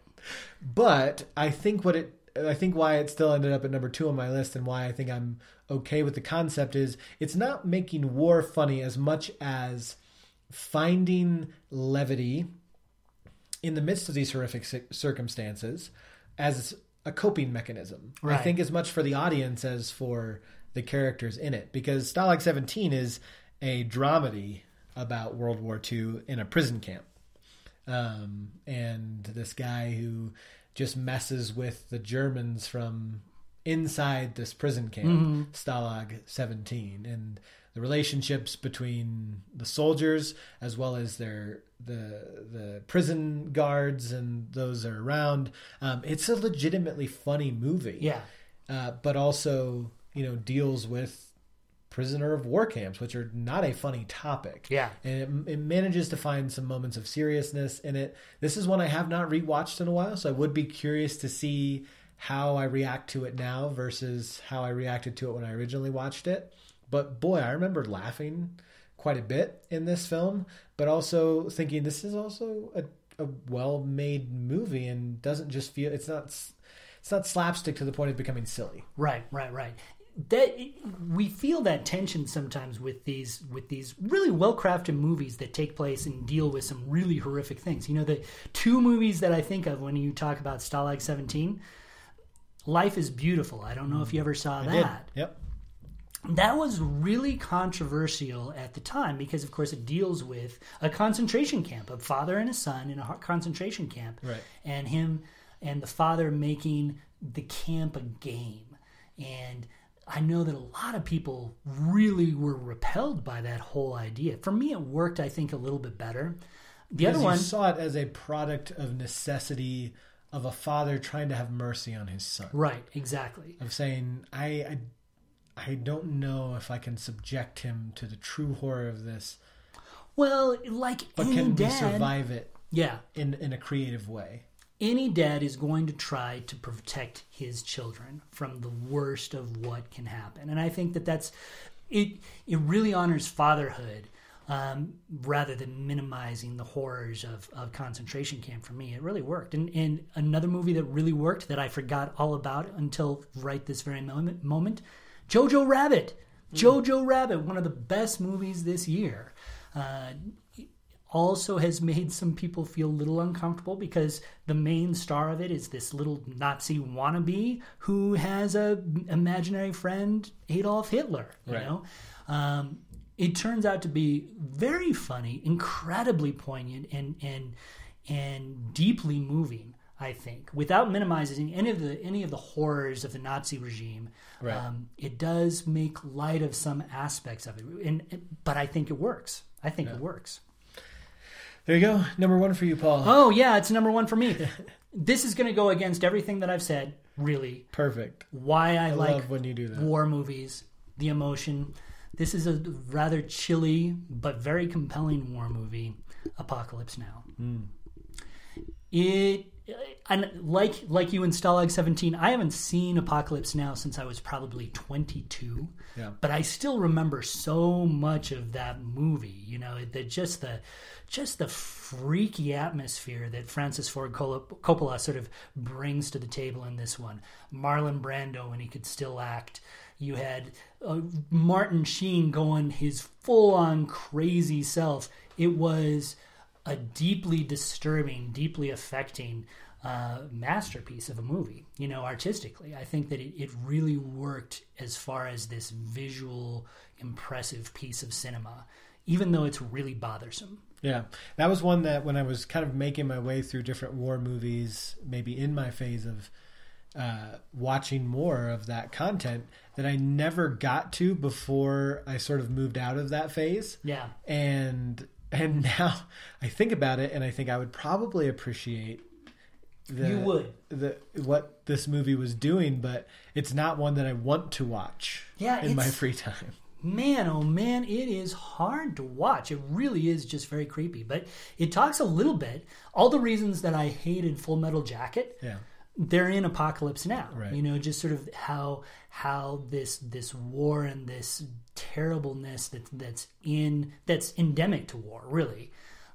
But I think what it I think why it still ended up at number two on my list and why I think I'm okay with the concept is it's not making war funny as much as finding levity in the midst of these horrific circumstances as a coping mechanism. Right. I think as much for the audience as for the characters in it because Stalag 17 is a dramedy about World War II in a prison camp. Um, and this guy who just messes with the Germans from inside this prison camp, mm-hmm. Stalag 17, and the relationships between the soldiers as well as their the the prison guards and those that are around. Um, it's a legitimately funny movie. Yeah, uh, but also you know deals with prisoner of war camps, which are not a funny topic. Yeah. And it, it, manages to find some moments of seriousness in it. This is one I have not rewatched in a while, so I would be curious to see how I react to it now versus how I reacted to it when I originally watched it. But boy, I remember laughing quite a bit in this film, but also thinking this is also a, a well-made movie and doesn't just feel it's not it's not slapstick to the point of becoming silly. Right, right, right that we feel that tension sometimes with these with these really well crafted movies that take place and deal with some really horrific things. You know, the two movies that I think of when you talk about Stalag 17, Life is Beautiful. I don't know if you ever saw I that. Did. Yep. That was really controversial at the time because, of course, it deals with a concentration camp, a father and a son in a concentration camp, right. and him and the father making the camp a game. And I know that a lot of people really were repelled by that whole idea. For me, it worked, I think, a little bit better. The because other one saw it as a product of necessity of a father trying to have mercy on his son. Right, exactly. Of saying, I, I, I don't know if I can subject him to the true horror of this. Well, like but can dad, we survive it? Yeah, in in a creative way any dad is going to try to protect his children from the worst of what can happen and i think that that's it it really honors fatherhood um, rather than minimizing the horrors of, of concentration camp for me it really worked and, and another movie that really worked that i forgot all about until right this very moment, moment jojo rabbit jojo rabbit one of the best movies this year uh, also has made some people feel a little uncomfortable because the main star of it is this little Nazi wannabe who has a imaginary friend Adolf Hitler. You right. know, um, it turns out to be very funny, incredibly poignant, and and and deeply moving. I think, without minimizing any of the any of the horrors of the Nazi regime, right. um, it does make light of some aspects of it. And but I think it works. I think yeah. it works. There you go. Number one for you, Paul. Oh, yeah, it's number one for me. this is going to go against everything that I've said, really. Perfect. Why I, I like when you do that. war movies, the emotion. This is a rather chilly but very compelling war movie, Apocalypse Now. Mm. It and like like you in Stalag 17, I haven't seen Apocalypse Now since I was probably 22. Yeah. But I still remember so much of that movie, you know, that just the just the freaky atmosphere that Francis Ford Coppola sort of brings to the table in this one. Marlon Brando when he could still act. You had uh, Martin Sheen going his full on crazy self. It was a deeply disturbing, deeply affecting uh, masterpiece of a movie, you know, artistically. I think that it, it really worked as far as this visual, impressive piece of cinema, even though it's really bothersome. Yeah, that was one that when I was kind of making my way through different war movies, maybe in my phase of uh, watching more of that content, that I never got to before I sort of moved out of that phase. Yeah, and and now I think about it, and I think I would probably appreciate the, you would the what this movie was doing, but it's not one that I want to watch. Yeah, in my free time. Man, oh man, it is hard to watch. It really is just very creepy. But it talks a little bit all the reasons that I hated Full Metal Jacket. Yeah, they're in Apocalypse Now. Right. You know, just sort of how how this this war and this terribleness that that's in that's endemic to war, really.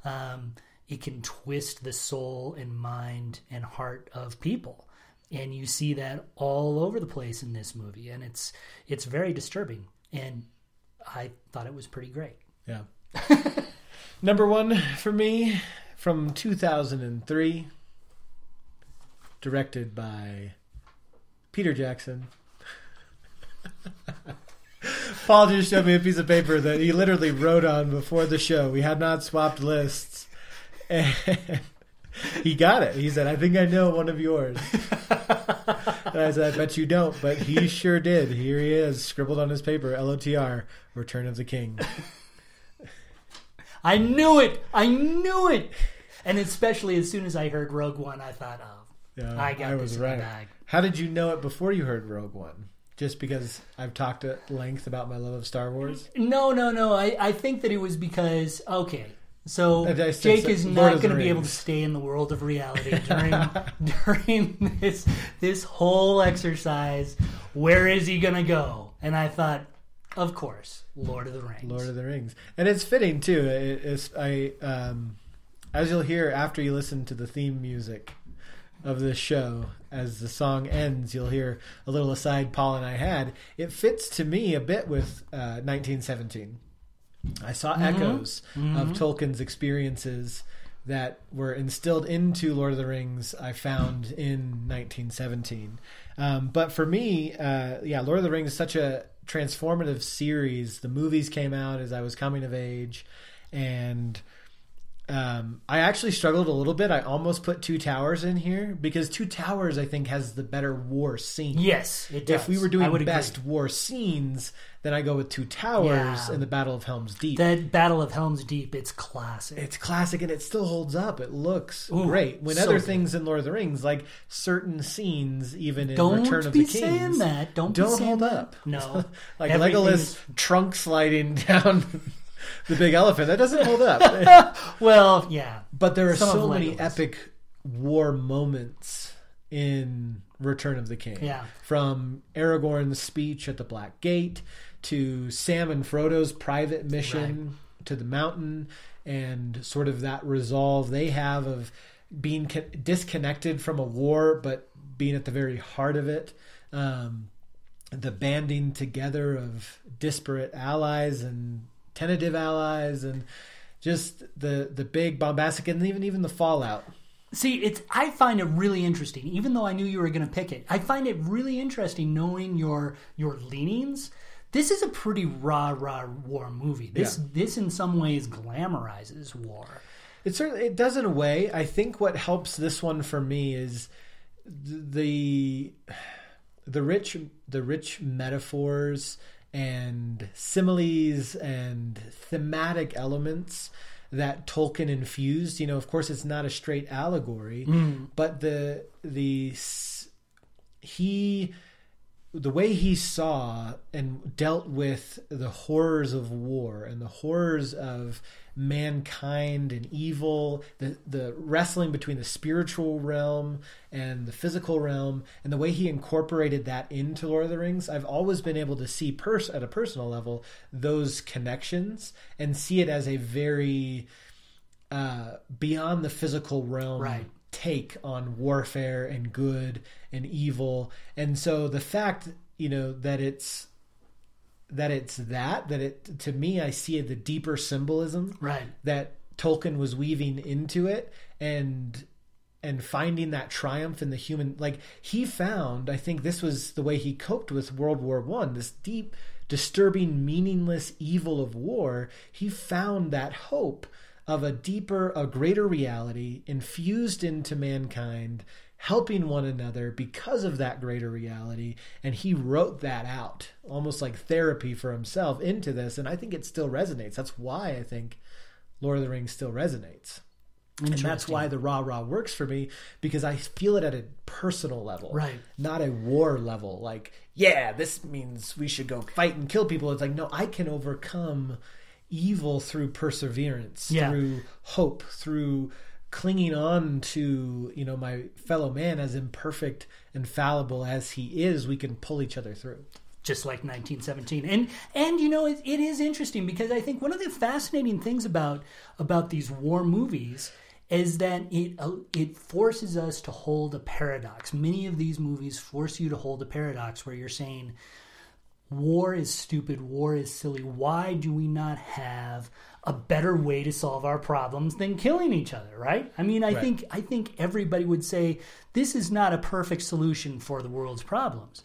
Um, it can twist the soul and mind and heart of people. and you see that all over the place in this movie, and it's it's very disturbing. And I thought it was pretty great. Yeah. Number one for me from 2003, directed by Peter Jackson. Paul just showed me a piece of paper that he literally wrote on before the show. We had not swapped lists. And he got it. He said, I think I know one of yours. and I said, I bet you don't, but he sure did. Here he is, scribbled on his paper, LOTR, Return of the King. I knew it. I knew it. And especially as soon as I heard Rogue One, I thought, oh, Yeah, I got was this in right. bag. How did you know it before you heard Rogue One? Just because I've talked at length about my love of Star Wars? No, no, no. I, I think that it was because okay. So I Jake is not going to be able to stay in the world of reality during during this this whole exercise. Where is he going to go? And I thought, of course, Lord of the Rings. Lord of the Rings. And it's fitting, too. It, it's, I, um, as you'll hear after you listen to the theme music of this show, as the song ends, you'll hear a little aside Paul and I had. It fits to me a bit with uh, 1917. I saw echoes of Tolkien's experiences that were instilled into Lord of the Rings. I found in 1917, um, but for me, uh, yeah, Lord of the Rings is such a transformative series. The movies came out as I was coming of age, and um, I actually struggled a little bit. I almost put Two Towers in here because Two Towers, I think, has the better war scene. Yes, it does. If we were doing best agree. war scenes, then I go with Two Towers Yeah. and the Battle of Helm's Deep. The Battle of Helm's Deep, it's classic. it's classic and it still holds up. It looks Ooh, great. When so other good. things in Lord of the Rings, like certain scenes, even in Don't Return of be the Kings, saying that. Don't don't hold that. up. No. like Legolas trunk sliding down the big elephant. That doesn't hold up. Well, yeah. But there are Some so many Legolas. epic war moments in Return of the King. Yeah. From Aragorn's speech at the Black Gate to Sam and Frodo's private mission to the mountain and sort of that resolve they have of being co- disconnected from a war but being at the very heart of it. Um, the banding together of disparate allies and tentative allies and just the the big bombastic and even even the fallout See, it's I find it really interesting. Even though I knew you were going to pick it, I find it really interesting knowing your your leanings. This is a pretty rah rah war movie. This Yeah. this in some ways glamorizes war. it certainly it does in a way i think what helps this one for me is the the rich the rich metaphors and similes and thematic elements that Tolkien infused. You know, of course, it's not a straight allegory, mm. but the the he the way he saw and dealt with the horrors of war and the horrors of mankind and evil, the the wrestling between the spiritual realm and the physical realm, and the way he incorporated that into Lord of the Rings, I've always been able to see pers- at a personal level those connections and see it as a very uh, beyond the physical realm Right. take on warfare and good and evil. And so the fact, you know, that it's that it's that that it to me I see the deeper symbolism Right. that Tolkien was weaving into it and and finding that triumph in the human like he found I think this was the way he coped with World War 1 this deep disturbing meaningless evil of war he found that hope of a deeper a greater reality infused into mankind helping one another because of that greater reality and he wrote that out almost like therapy for himself into this and I think it still resonates that's why I think Lord of the Rings still resonates. And that's why the rah rah works for me because I feel it at a personal level, Right. Not a war level. Like, yeah, this means we should go fight and kill people. It's like, no, I can overcome evil through perseverance, Yeah. through hope, through clinging on to you know my fellow man as imperfect and fallible as he is. We can pull each other through. just like 1917 and and you know it, it is interesting because i think one of the fascinating things about about these war movies is that it uh, it forces us to hold a paradox. Many of these movies force you to hold a paradox where you're saying war is stupid, war is silly. Why do we not have a better way to solve our problems than killing each other, right? I mean, I Right. think I think everybody would say this is not a perfect solution for the world's problems.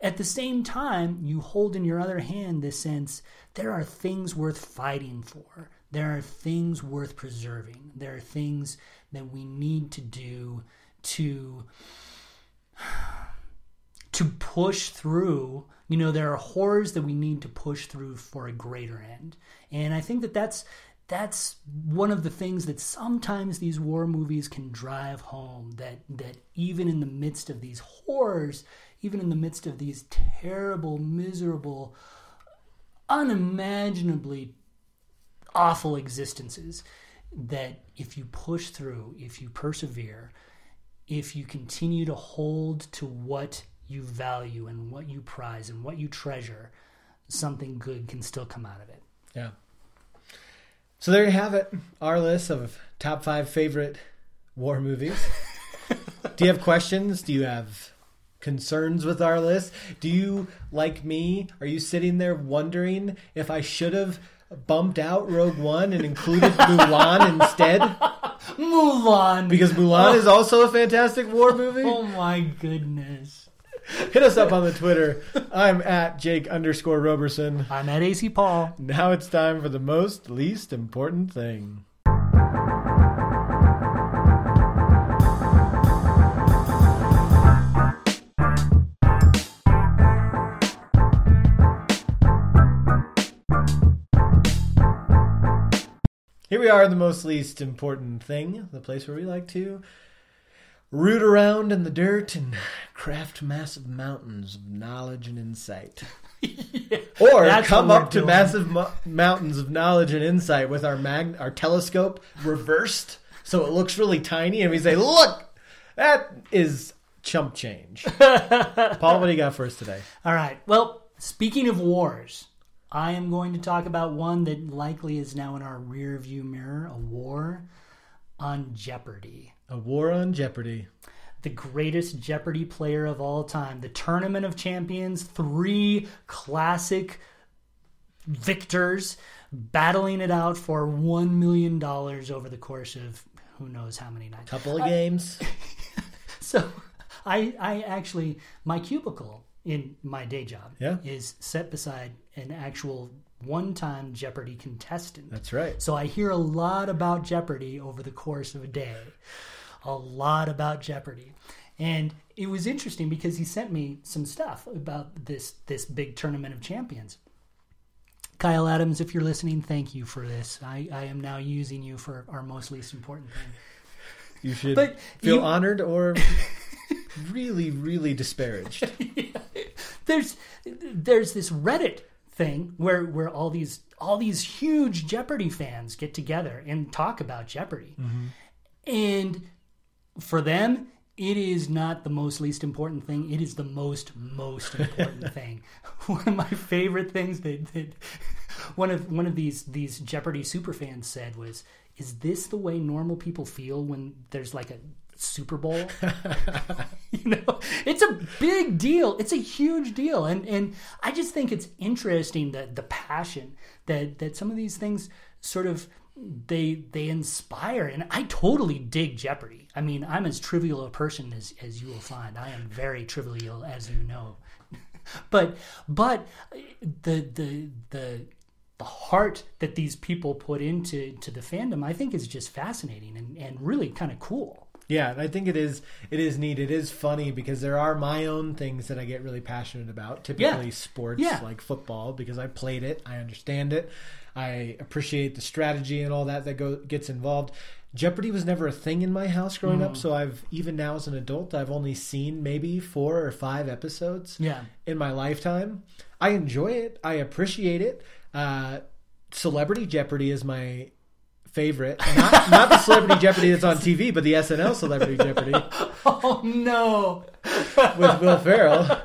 At the same time, you hold in your other hand this sense there are things worth fighting for. There are things worth preserving. There are things that we need to do to to push through you know there are horrors that we need to push through for a greater end. And i think that that's that's one of the things that sometimes these war movies can drive home that that even in the midst of these horrors even in the midst of these terrible miserable unimaginably awful existences that if you push through if you persevere if you continue to hold to what you value and what you prize and what you treasure, something good can still come out of it. Yeah. So there you have it. Our list of top five favorite war movies. Do you have questions? Do you have concerns with our list? Do you, like me, are you sitting there wondering if I should have bumped out Rogue One and included Mulan instead? Mulan! Because Mulan is oh. also a fantastic war movie. oh my goodness. Hit us up on the Twitter. I'm at Jake underscore Roberson. I'm at AC Paul. Now it's time for the most least important thing. Here we are, the most least important thing, the place where we like to root around in the dirt and craft massive mountains of knowledge and insight. Or come what we're up to doing. massive mo- mountains of knowledge and insight with our mag- our telescope reversed so it looks really tiny and we say, "Look, that is chump change." Paul, what do you got for us today? All right. Well, speaking of wars, I am going to talk about one that likely is now in our rear view mirror a war on Jeopardy. A war on Jeopardy. the greatest Jeopardy player of all time, the Tournament of Champions, three classic victors battling it out for $1 million over the course of who knows how many nights. a Couple of games. So I, I actually, my cubicle in my day job Yeah. is set beside an actual one time Jeopardy contestant. That's right. So I hear a lot about Jeopardy over the course of a day. A lot about Jeopardy. And it was interesting because he sent me some stuff about this this big tournament of champions. Kyle Adams, if you're listening, thank you for this. I, I am now using you for our most least important thing. You should But feel you- honored or really, really disparaged. there's there's this Reddit thing where where all these all these huge Jeopardy fans get together and talk about Jeopardy. Mm-hmm. And for them, it is not the most least important thing. It is the most most important thing. One of my favorite things that, that one of one of these these Jeopardy super fans said was, "Is this the way normal people feel when there's like a Super Bowl?" you know, it's a big deal. It's a huge deal, and and I just think it's interesting that the passion that that some of these things sort of they they inspire and i totally dig jeopardy i mean i'm as trivial a person as as you will find i am very trivial as you know but but the the the the heart that these people put into to the fandom i think is just fascinating and, and really kind of cool Yeah, and I think it is it is neat. It is funny because there are my own things that I get really passionate about. Typically sports Yeah. like football because I played it, I understand it. I appreciate the strategy and all that that go, gets involved. Jeopardy was never a thing in my house growing Mm. up, so I've even now as an adult, I've only seen maybe 4 or 5 episodes yeah in my lifetime. I enjoy it. I appreciate it. Uh, Celebrity Jeopardy is my favorite. Not, not the Celebrity Jeopardy that's on TV, but the SNL Celebrity Jeopardy oh no with Will Ferrell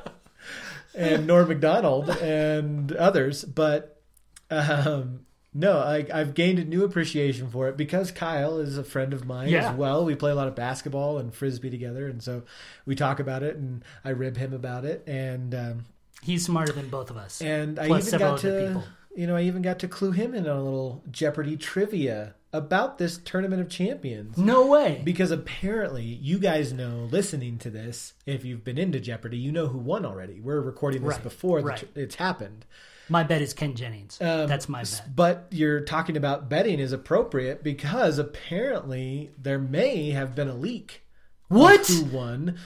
and Norm Macdonald and others. But um, no, I, I've gained a new appreciation for it because Kyle is a friend of mine Yeah. as well. We play a lot of basketball and frisbee together, and so we talk about it, and I rib him about it, and um, He's smarter than both of us. and I even got to people. you know I even got to clue him in on a little Jeopardy trivia about this tournament of champions. No way. Because apparently, you guys know, listening to this, if you've been into Jeopardy, you know who won already. We're recording this Right, before the right. tr- it's happened. My bet is Ken Jennings. Um, That's my bet. But you're talking about betting is appropriate because apparently there may have been a leak. What? Who won?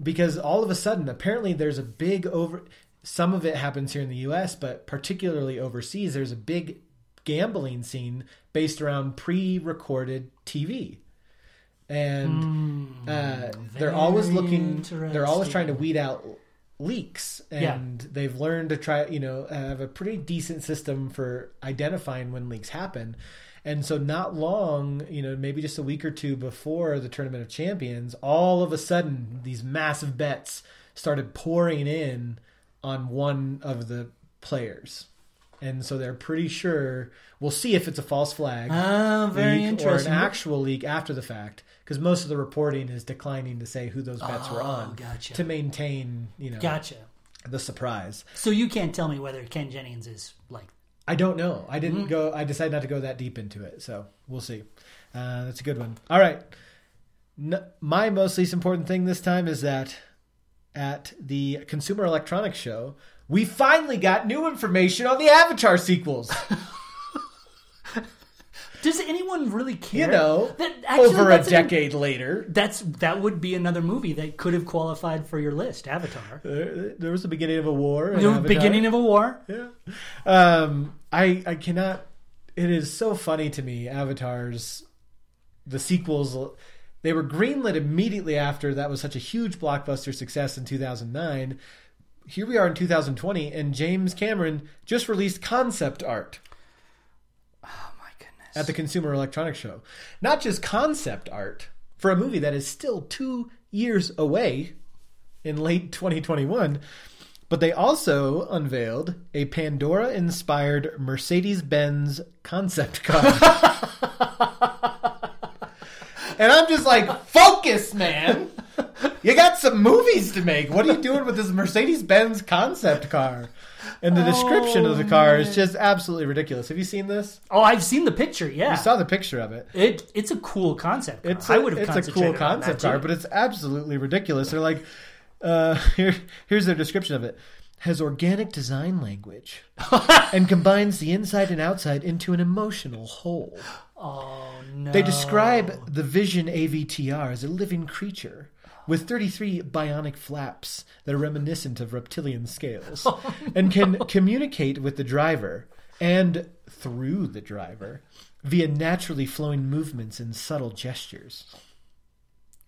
Because all of a sudden, apparently, there's a big over. Some of it happens here in the U.S., but particularly overseas, there's a big gambling scene based around pre-recorded TV, and uh, they're always Hmm, looking. They're always trying to weed out leaks, and Yeah. they've learned to try. You know, have a pretty decent system for identifying when leaks happen. And so, not long, you know, maybe just a week or two before the Tournament of Champions, all of a sudden, these massive bets started pouring in on one of the players. And so they're pretty sure we'll see if it's a false flag Ah, very leak or an actual leak after the fact because most of the reporting is declining to say who those bets were Oh, on gotcha. to maintain you know Gotcha. the surprise So you can't tell me whether Ken Jennings is like i don't know i didn't Mm-hmm. go i decided not to go that deep into it so we'll see uh, that's a good one all right N- my most least important thing this time is that at the consumer electronics show we finally got new information on the avatar sequels Does anyone really care? you know that actually, over a that's an- decade later that's that would be another movie that could have qualified for your list. Avatar. there, there was the beginning of a war in The beginning of a war. Yeah. Um, I I cannot. It is so funny to me. Avatars, the sequels, they were greenlit immediately after that was such a huge blockbuster success in 2009. Here we are in 2020, and James Cameron just released concept art. At the Consumer Electronics Show. Not just concept art for a movie that is still two years away in late 2021, but they also unveiled a Pandora inspired Mercedes Benz concept car. and I'm just like, focus, man. You got some movies to make. What are you doing with this Mercedes Benz concept car? And the description of the car is just absolutely ridiculous. Have you seen this? oh, I've seen the picture. Yeah, I saw the picture of it. it. It's a cool concept. car. It's I a, would have it's a cool on that, concept car, too. but it's absolutely ridiculous. They're like, uh, here, here's their description of it: has organic design language and combines the inside and outside into an emotional whole. oh no. They describe the Vision AVTR as a living creature with 33 bionic flaps that are reminiscent of reptilian scales oh, and can communicate with the driver and through the driver via naturally flowing movements and subtle gestures.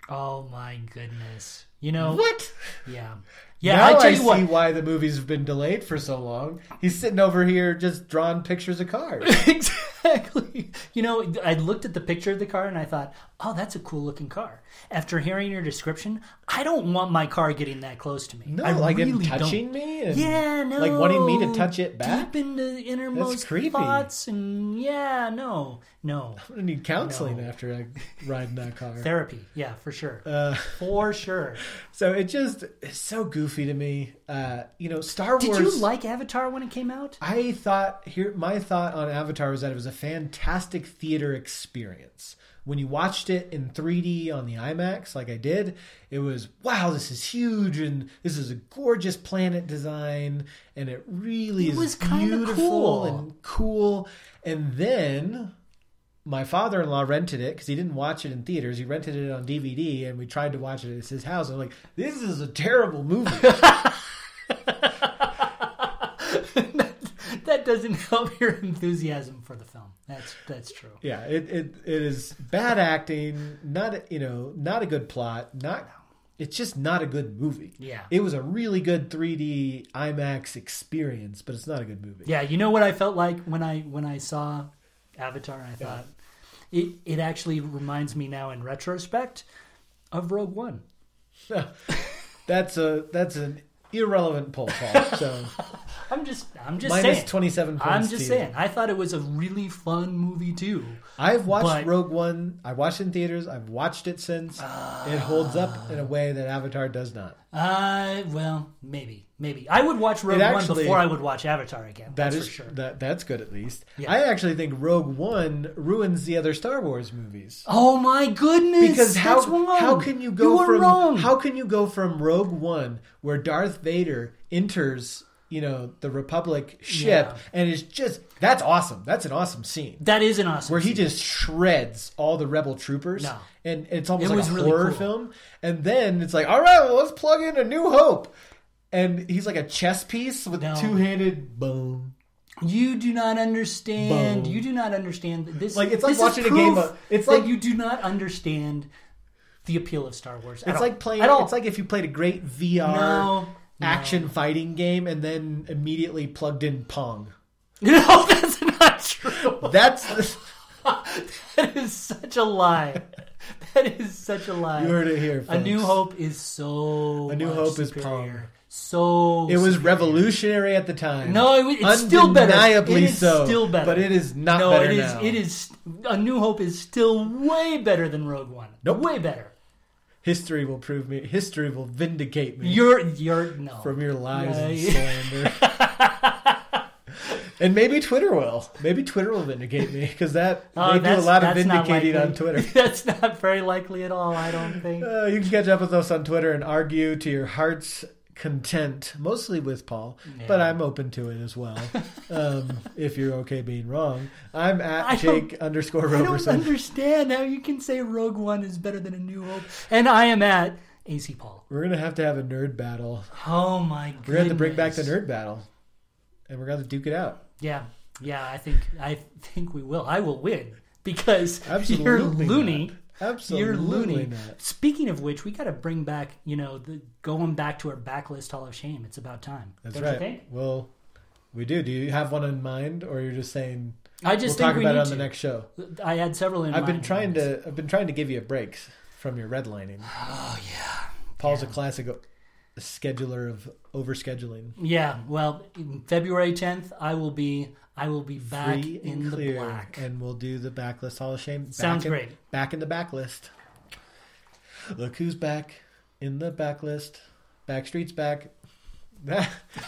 Oh my goodness. You know. What? Yeah. Yeah. now I tell I you see what. why the movies have been delayed for so long. He's sitting over here just drawing pictures of cars. exactly. You know, I looked at the picture of the car and I thought, "Oh, that's a cool looking car." After hearing your description, I don't want my car getting that close to me. No, I like him really touching don't. me and Yeah, no. like wanting me to touch it back. Deep into the innermost thoughts, and yeah, no, no I'm gonna need counseling No. after I ride in that car. therapy. Yeah, for sure, Uh, for sure. so it just it's so goofy to me. Uh, you know, Star Wars. Did you like Avatar when it came out? I thought here my thought on Avatar was that it was a fantastic theater experience. When you watched it in 3D on the IMAX, like I did, it was wow, this is huge and this is a gorgeous planet design, and it really It is beautiful cool. and cool. And then my father-in-law rented it because he didn't watch it in theaters. He rented it on DVD, and we tried to watch it at his house. I'm like, this is a terrible movie. that doesn't help your enthusiasm for the film. That's that's true. Yeah, it, it it is bad acting, not you know, not a good plot, not it's just not a good movie. Yeah. It was a really good 3D IMAX experience, but it's not a good movie. Yeah, you know what I felt like when I when I saw Avatar. I thought it it actually reminds me now in retrospect of Rogue One. that's a that's an irrelevant poll, Paul. So I'm just, I'm just Minus saying. 27 points. I'm just you. saying. I thought it was a really fun movie too. I've watched But- Rogue One. I watched it in theaters. I've watched it since. it holds up in a way that Avatar does not. Uh, well, maybe, maybe I would watch Rogue It One before I would watch Avatar again. That That's is for sure. that that's good at least. Yeah. I actually think Rogue One ruins the other Star Wars movies. Oh my goodness! Because how how can you go You from wrong. how can you go from Rogue One where Darth Vader enters you know the Republic ship Yeah. and it's just that's awesome. That's an awesome scene. That is an awesome. where he scene. just shreds all the rebel troopers. No. And it's almost It like a really horror cool. film. And then it's like, all right, well, let's plug in a new hope. And he's like a chess piece with No. two handed boom. You do not understand. Boom. You do not understand this. Like, it's like watching a game of- it's like- you do not understand the appeal of Star Wars. It's all. like playing. At all. It's like if you played a great VR no, action fighting game and then immediately plugged in Pong. no, that's not true. That's that is such a lie. That is such a lie. you heard it here. a New. Hope is so. A New much Hope is. Pong. So It was superior. revolutionary at the time. No, it, was- it's still better. Undeniably It is so. still better. But it is not no, better it is. now. It is. A New Hope is still way better than Rogue One. Nope. Way better. History will prove me. History will vindicate me. You're. You're no. from your lies and slander. and maybe Twitter will. Maybe Twitter will vindicate me because that Oh, they do a lot of vindicating on. Twitter. that's not very likely at all. I don't think. Uh, you can catch up with us on Twitter and argue to your heart's content, mostly with Paul, but I'm open to it as well. um, if you're okay being wrong, I'm at I Jake underscore I don't understand how you can say Rogue One is better than A New Hope, and I am at AC Paul. We're gonna have to have a nerd battle. Oh my god! We're gonna have to bring back the nerd battle, and we're gonna duke it out. Yeah, yeah. I think I think we will. I will win because Absolutely, you're loony. not. Absolutely, You're loony. not. Speaking of which, we got to bring back, you know, the, going back to our backlist Hall of Shame. It's about time. That's Don't right. you think? Well, we do. Do you have one in mind, or you're just saying I just we'll talk we about it on to. the next show? I had several in I've been trying to. I've been trying to give you a break from your redlining. Oh yeah. Paul's a classic scheduler of overscheduling. Yeah. Well, February 10th, I will be. I will be back Free in and the clear, black. and we'll do the backlist Hall of Shame. Back Sounds in, great. Back in the backlist. Look who's back in the backlist. Backstreet's back.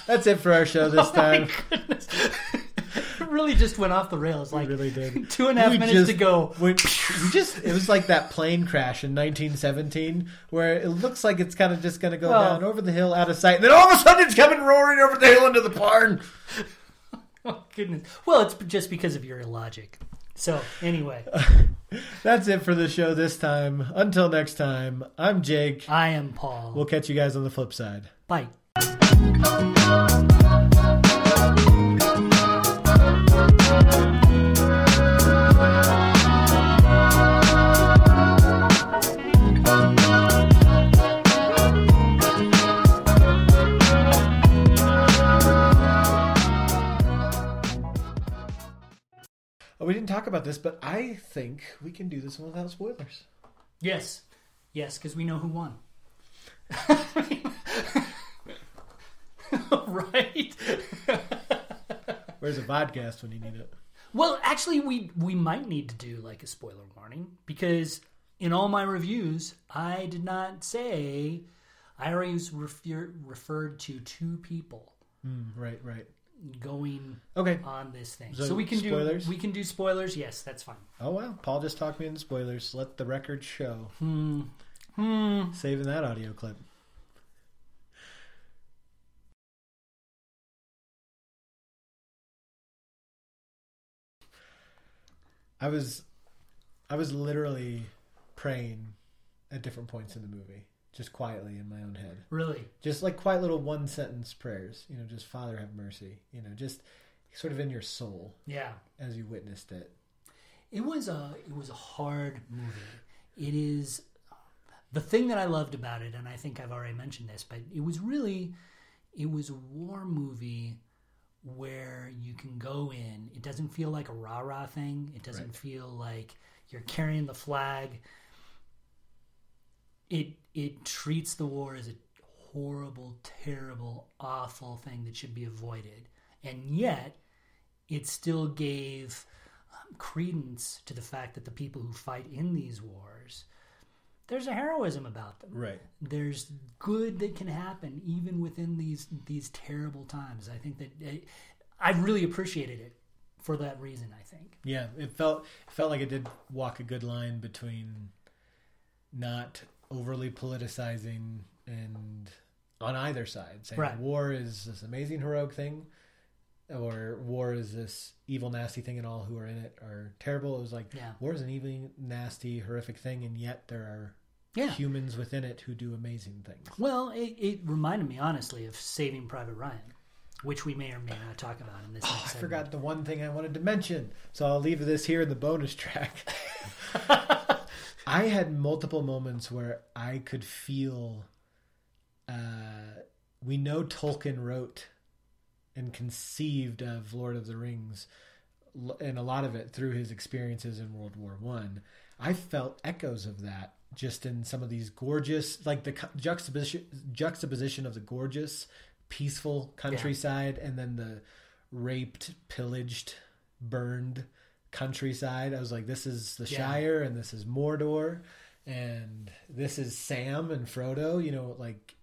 That's it for our show this Oh time. Goodness. it really just went off the rails. we Like really did. two and a half We minutes just- to go. When we just it was like that plane crash in 1917 where it looks like it's kind of just going to go Well- down over the hill out of sight and then all of a sudden it's coming roaring over the hill into the barn. Oh goodness. Well, it's just because of your illogic. So anyway, That's it for the show this time. Until next time, I'm Jake. I am Paul. We'll catch you guys on the flip side. Bye. We didn't talk about this, but I think we can do this one without spoilers. Yes. Yes, because we know who won. right? Where's a vodcast when you need it? Well, actually, we we might need to do like a spoiler warning because in all my reviews, I did not say. I always refer, referred to two people Mm, right, right. Going Okay. on this thing, So so, we can spoilers? do we can do spoilers. Yes, that's fine. Oh wow, Paul just talked me into spoilers. Let the record show. Hmm. Hmm. Saving that audio clip. I was I was literally praying at different points in the movie, just quietly in my own head. Really? Just like quiet little one sentence prayers, you know, just Father have mercy, you know, just sort of in your soul Yeah. as you witnessed it. It was a it was a hard movie. It is the thing that I loved about it, and I think I've already mentioned this, but it was really it was a war movie where you can go in. It doesn't feel like a rah rah thing. It doesn't Right. feel like you're carrying the flag. It it treats the war as a horrible, terrible, awful thing that should be avoided. And yet, it still gave um, credence to the fact that the people who fight in these wars, there's a heroism about them. Right. There's good that can happen even within these these terrible times. I think that it, I really appreciated it for that reason. I think. Yeah, it felt it felt like it did walk a good line between not overly politicizing and on either side saying Right. war is this amazing heroic thing or war is this evil nasty thing and all who are in it are terrible. It was like Yeah. war is an evil nasty horrific thing and yet there are Yeah. humans within it who do amazing things. Well, it, it reminded me honestly of Saving Private Ryan, which we may or may not talk about in this. Oh, I segment. forgot the one thing I wanted to mention, so I'll leave this here in the bonus track. I had multiple moments where I could feel. Uh, we know Tolkien wrote and conceived of Lord of the Rings, and a lot of it through his experiences in World War One. I. felt echoes of that just in some of these gorgeous, like the juxtaposition juxtaposition of the gorgeous, peaceful countryside, and then the raped, pillaged, burned countryside. I was like, this is the Yeah. Shire, and this is Mordor, and this is Sam and Frodo. You know, like,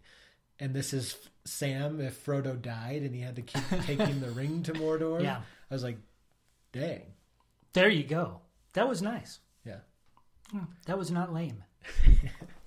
and this is Sam if Frodo died and he had to keep taking the ring to Mordor. Yeah. I was like, dang, There you go. That was nice. yeah. Hmm. That was not lame.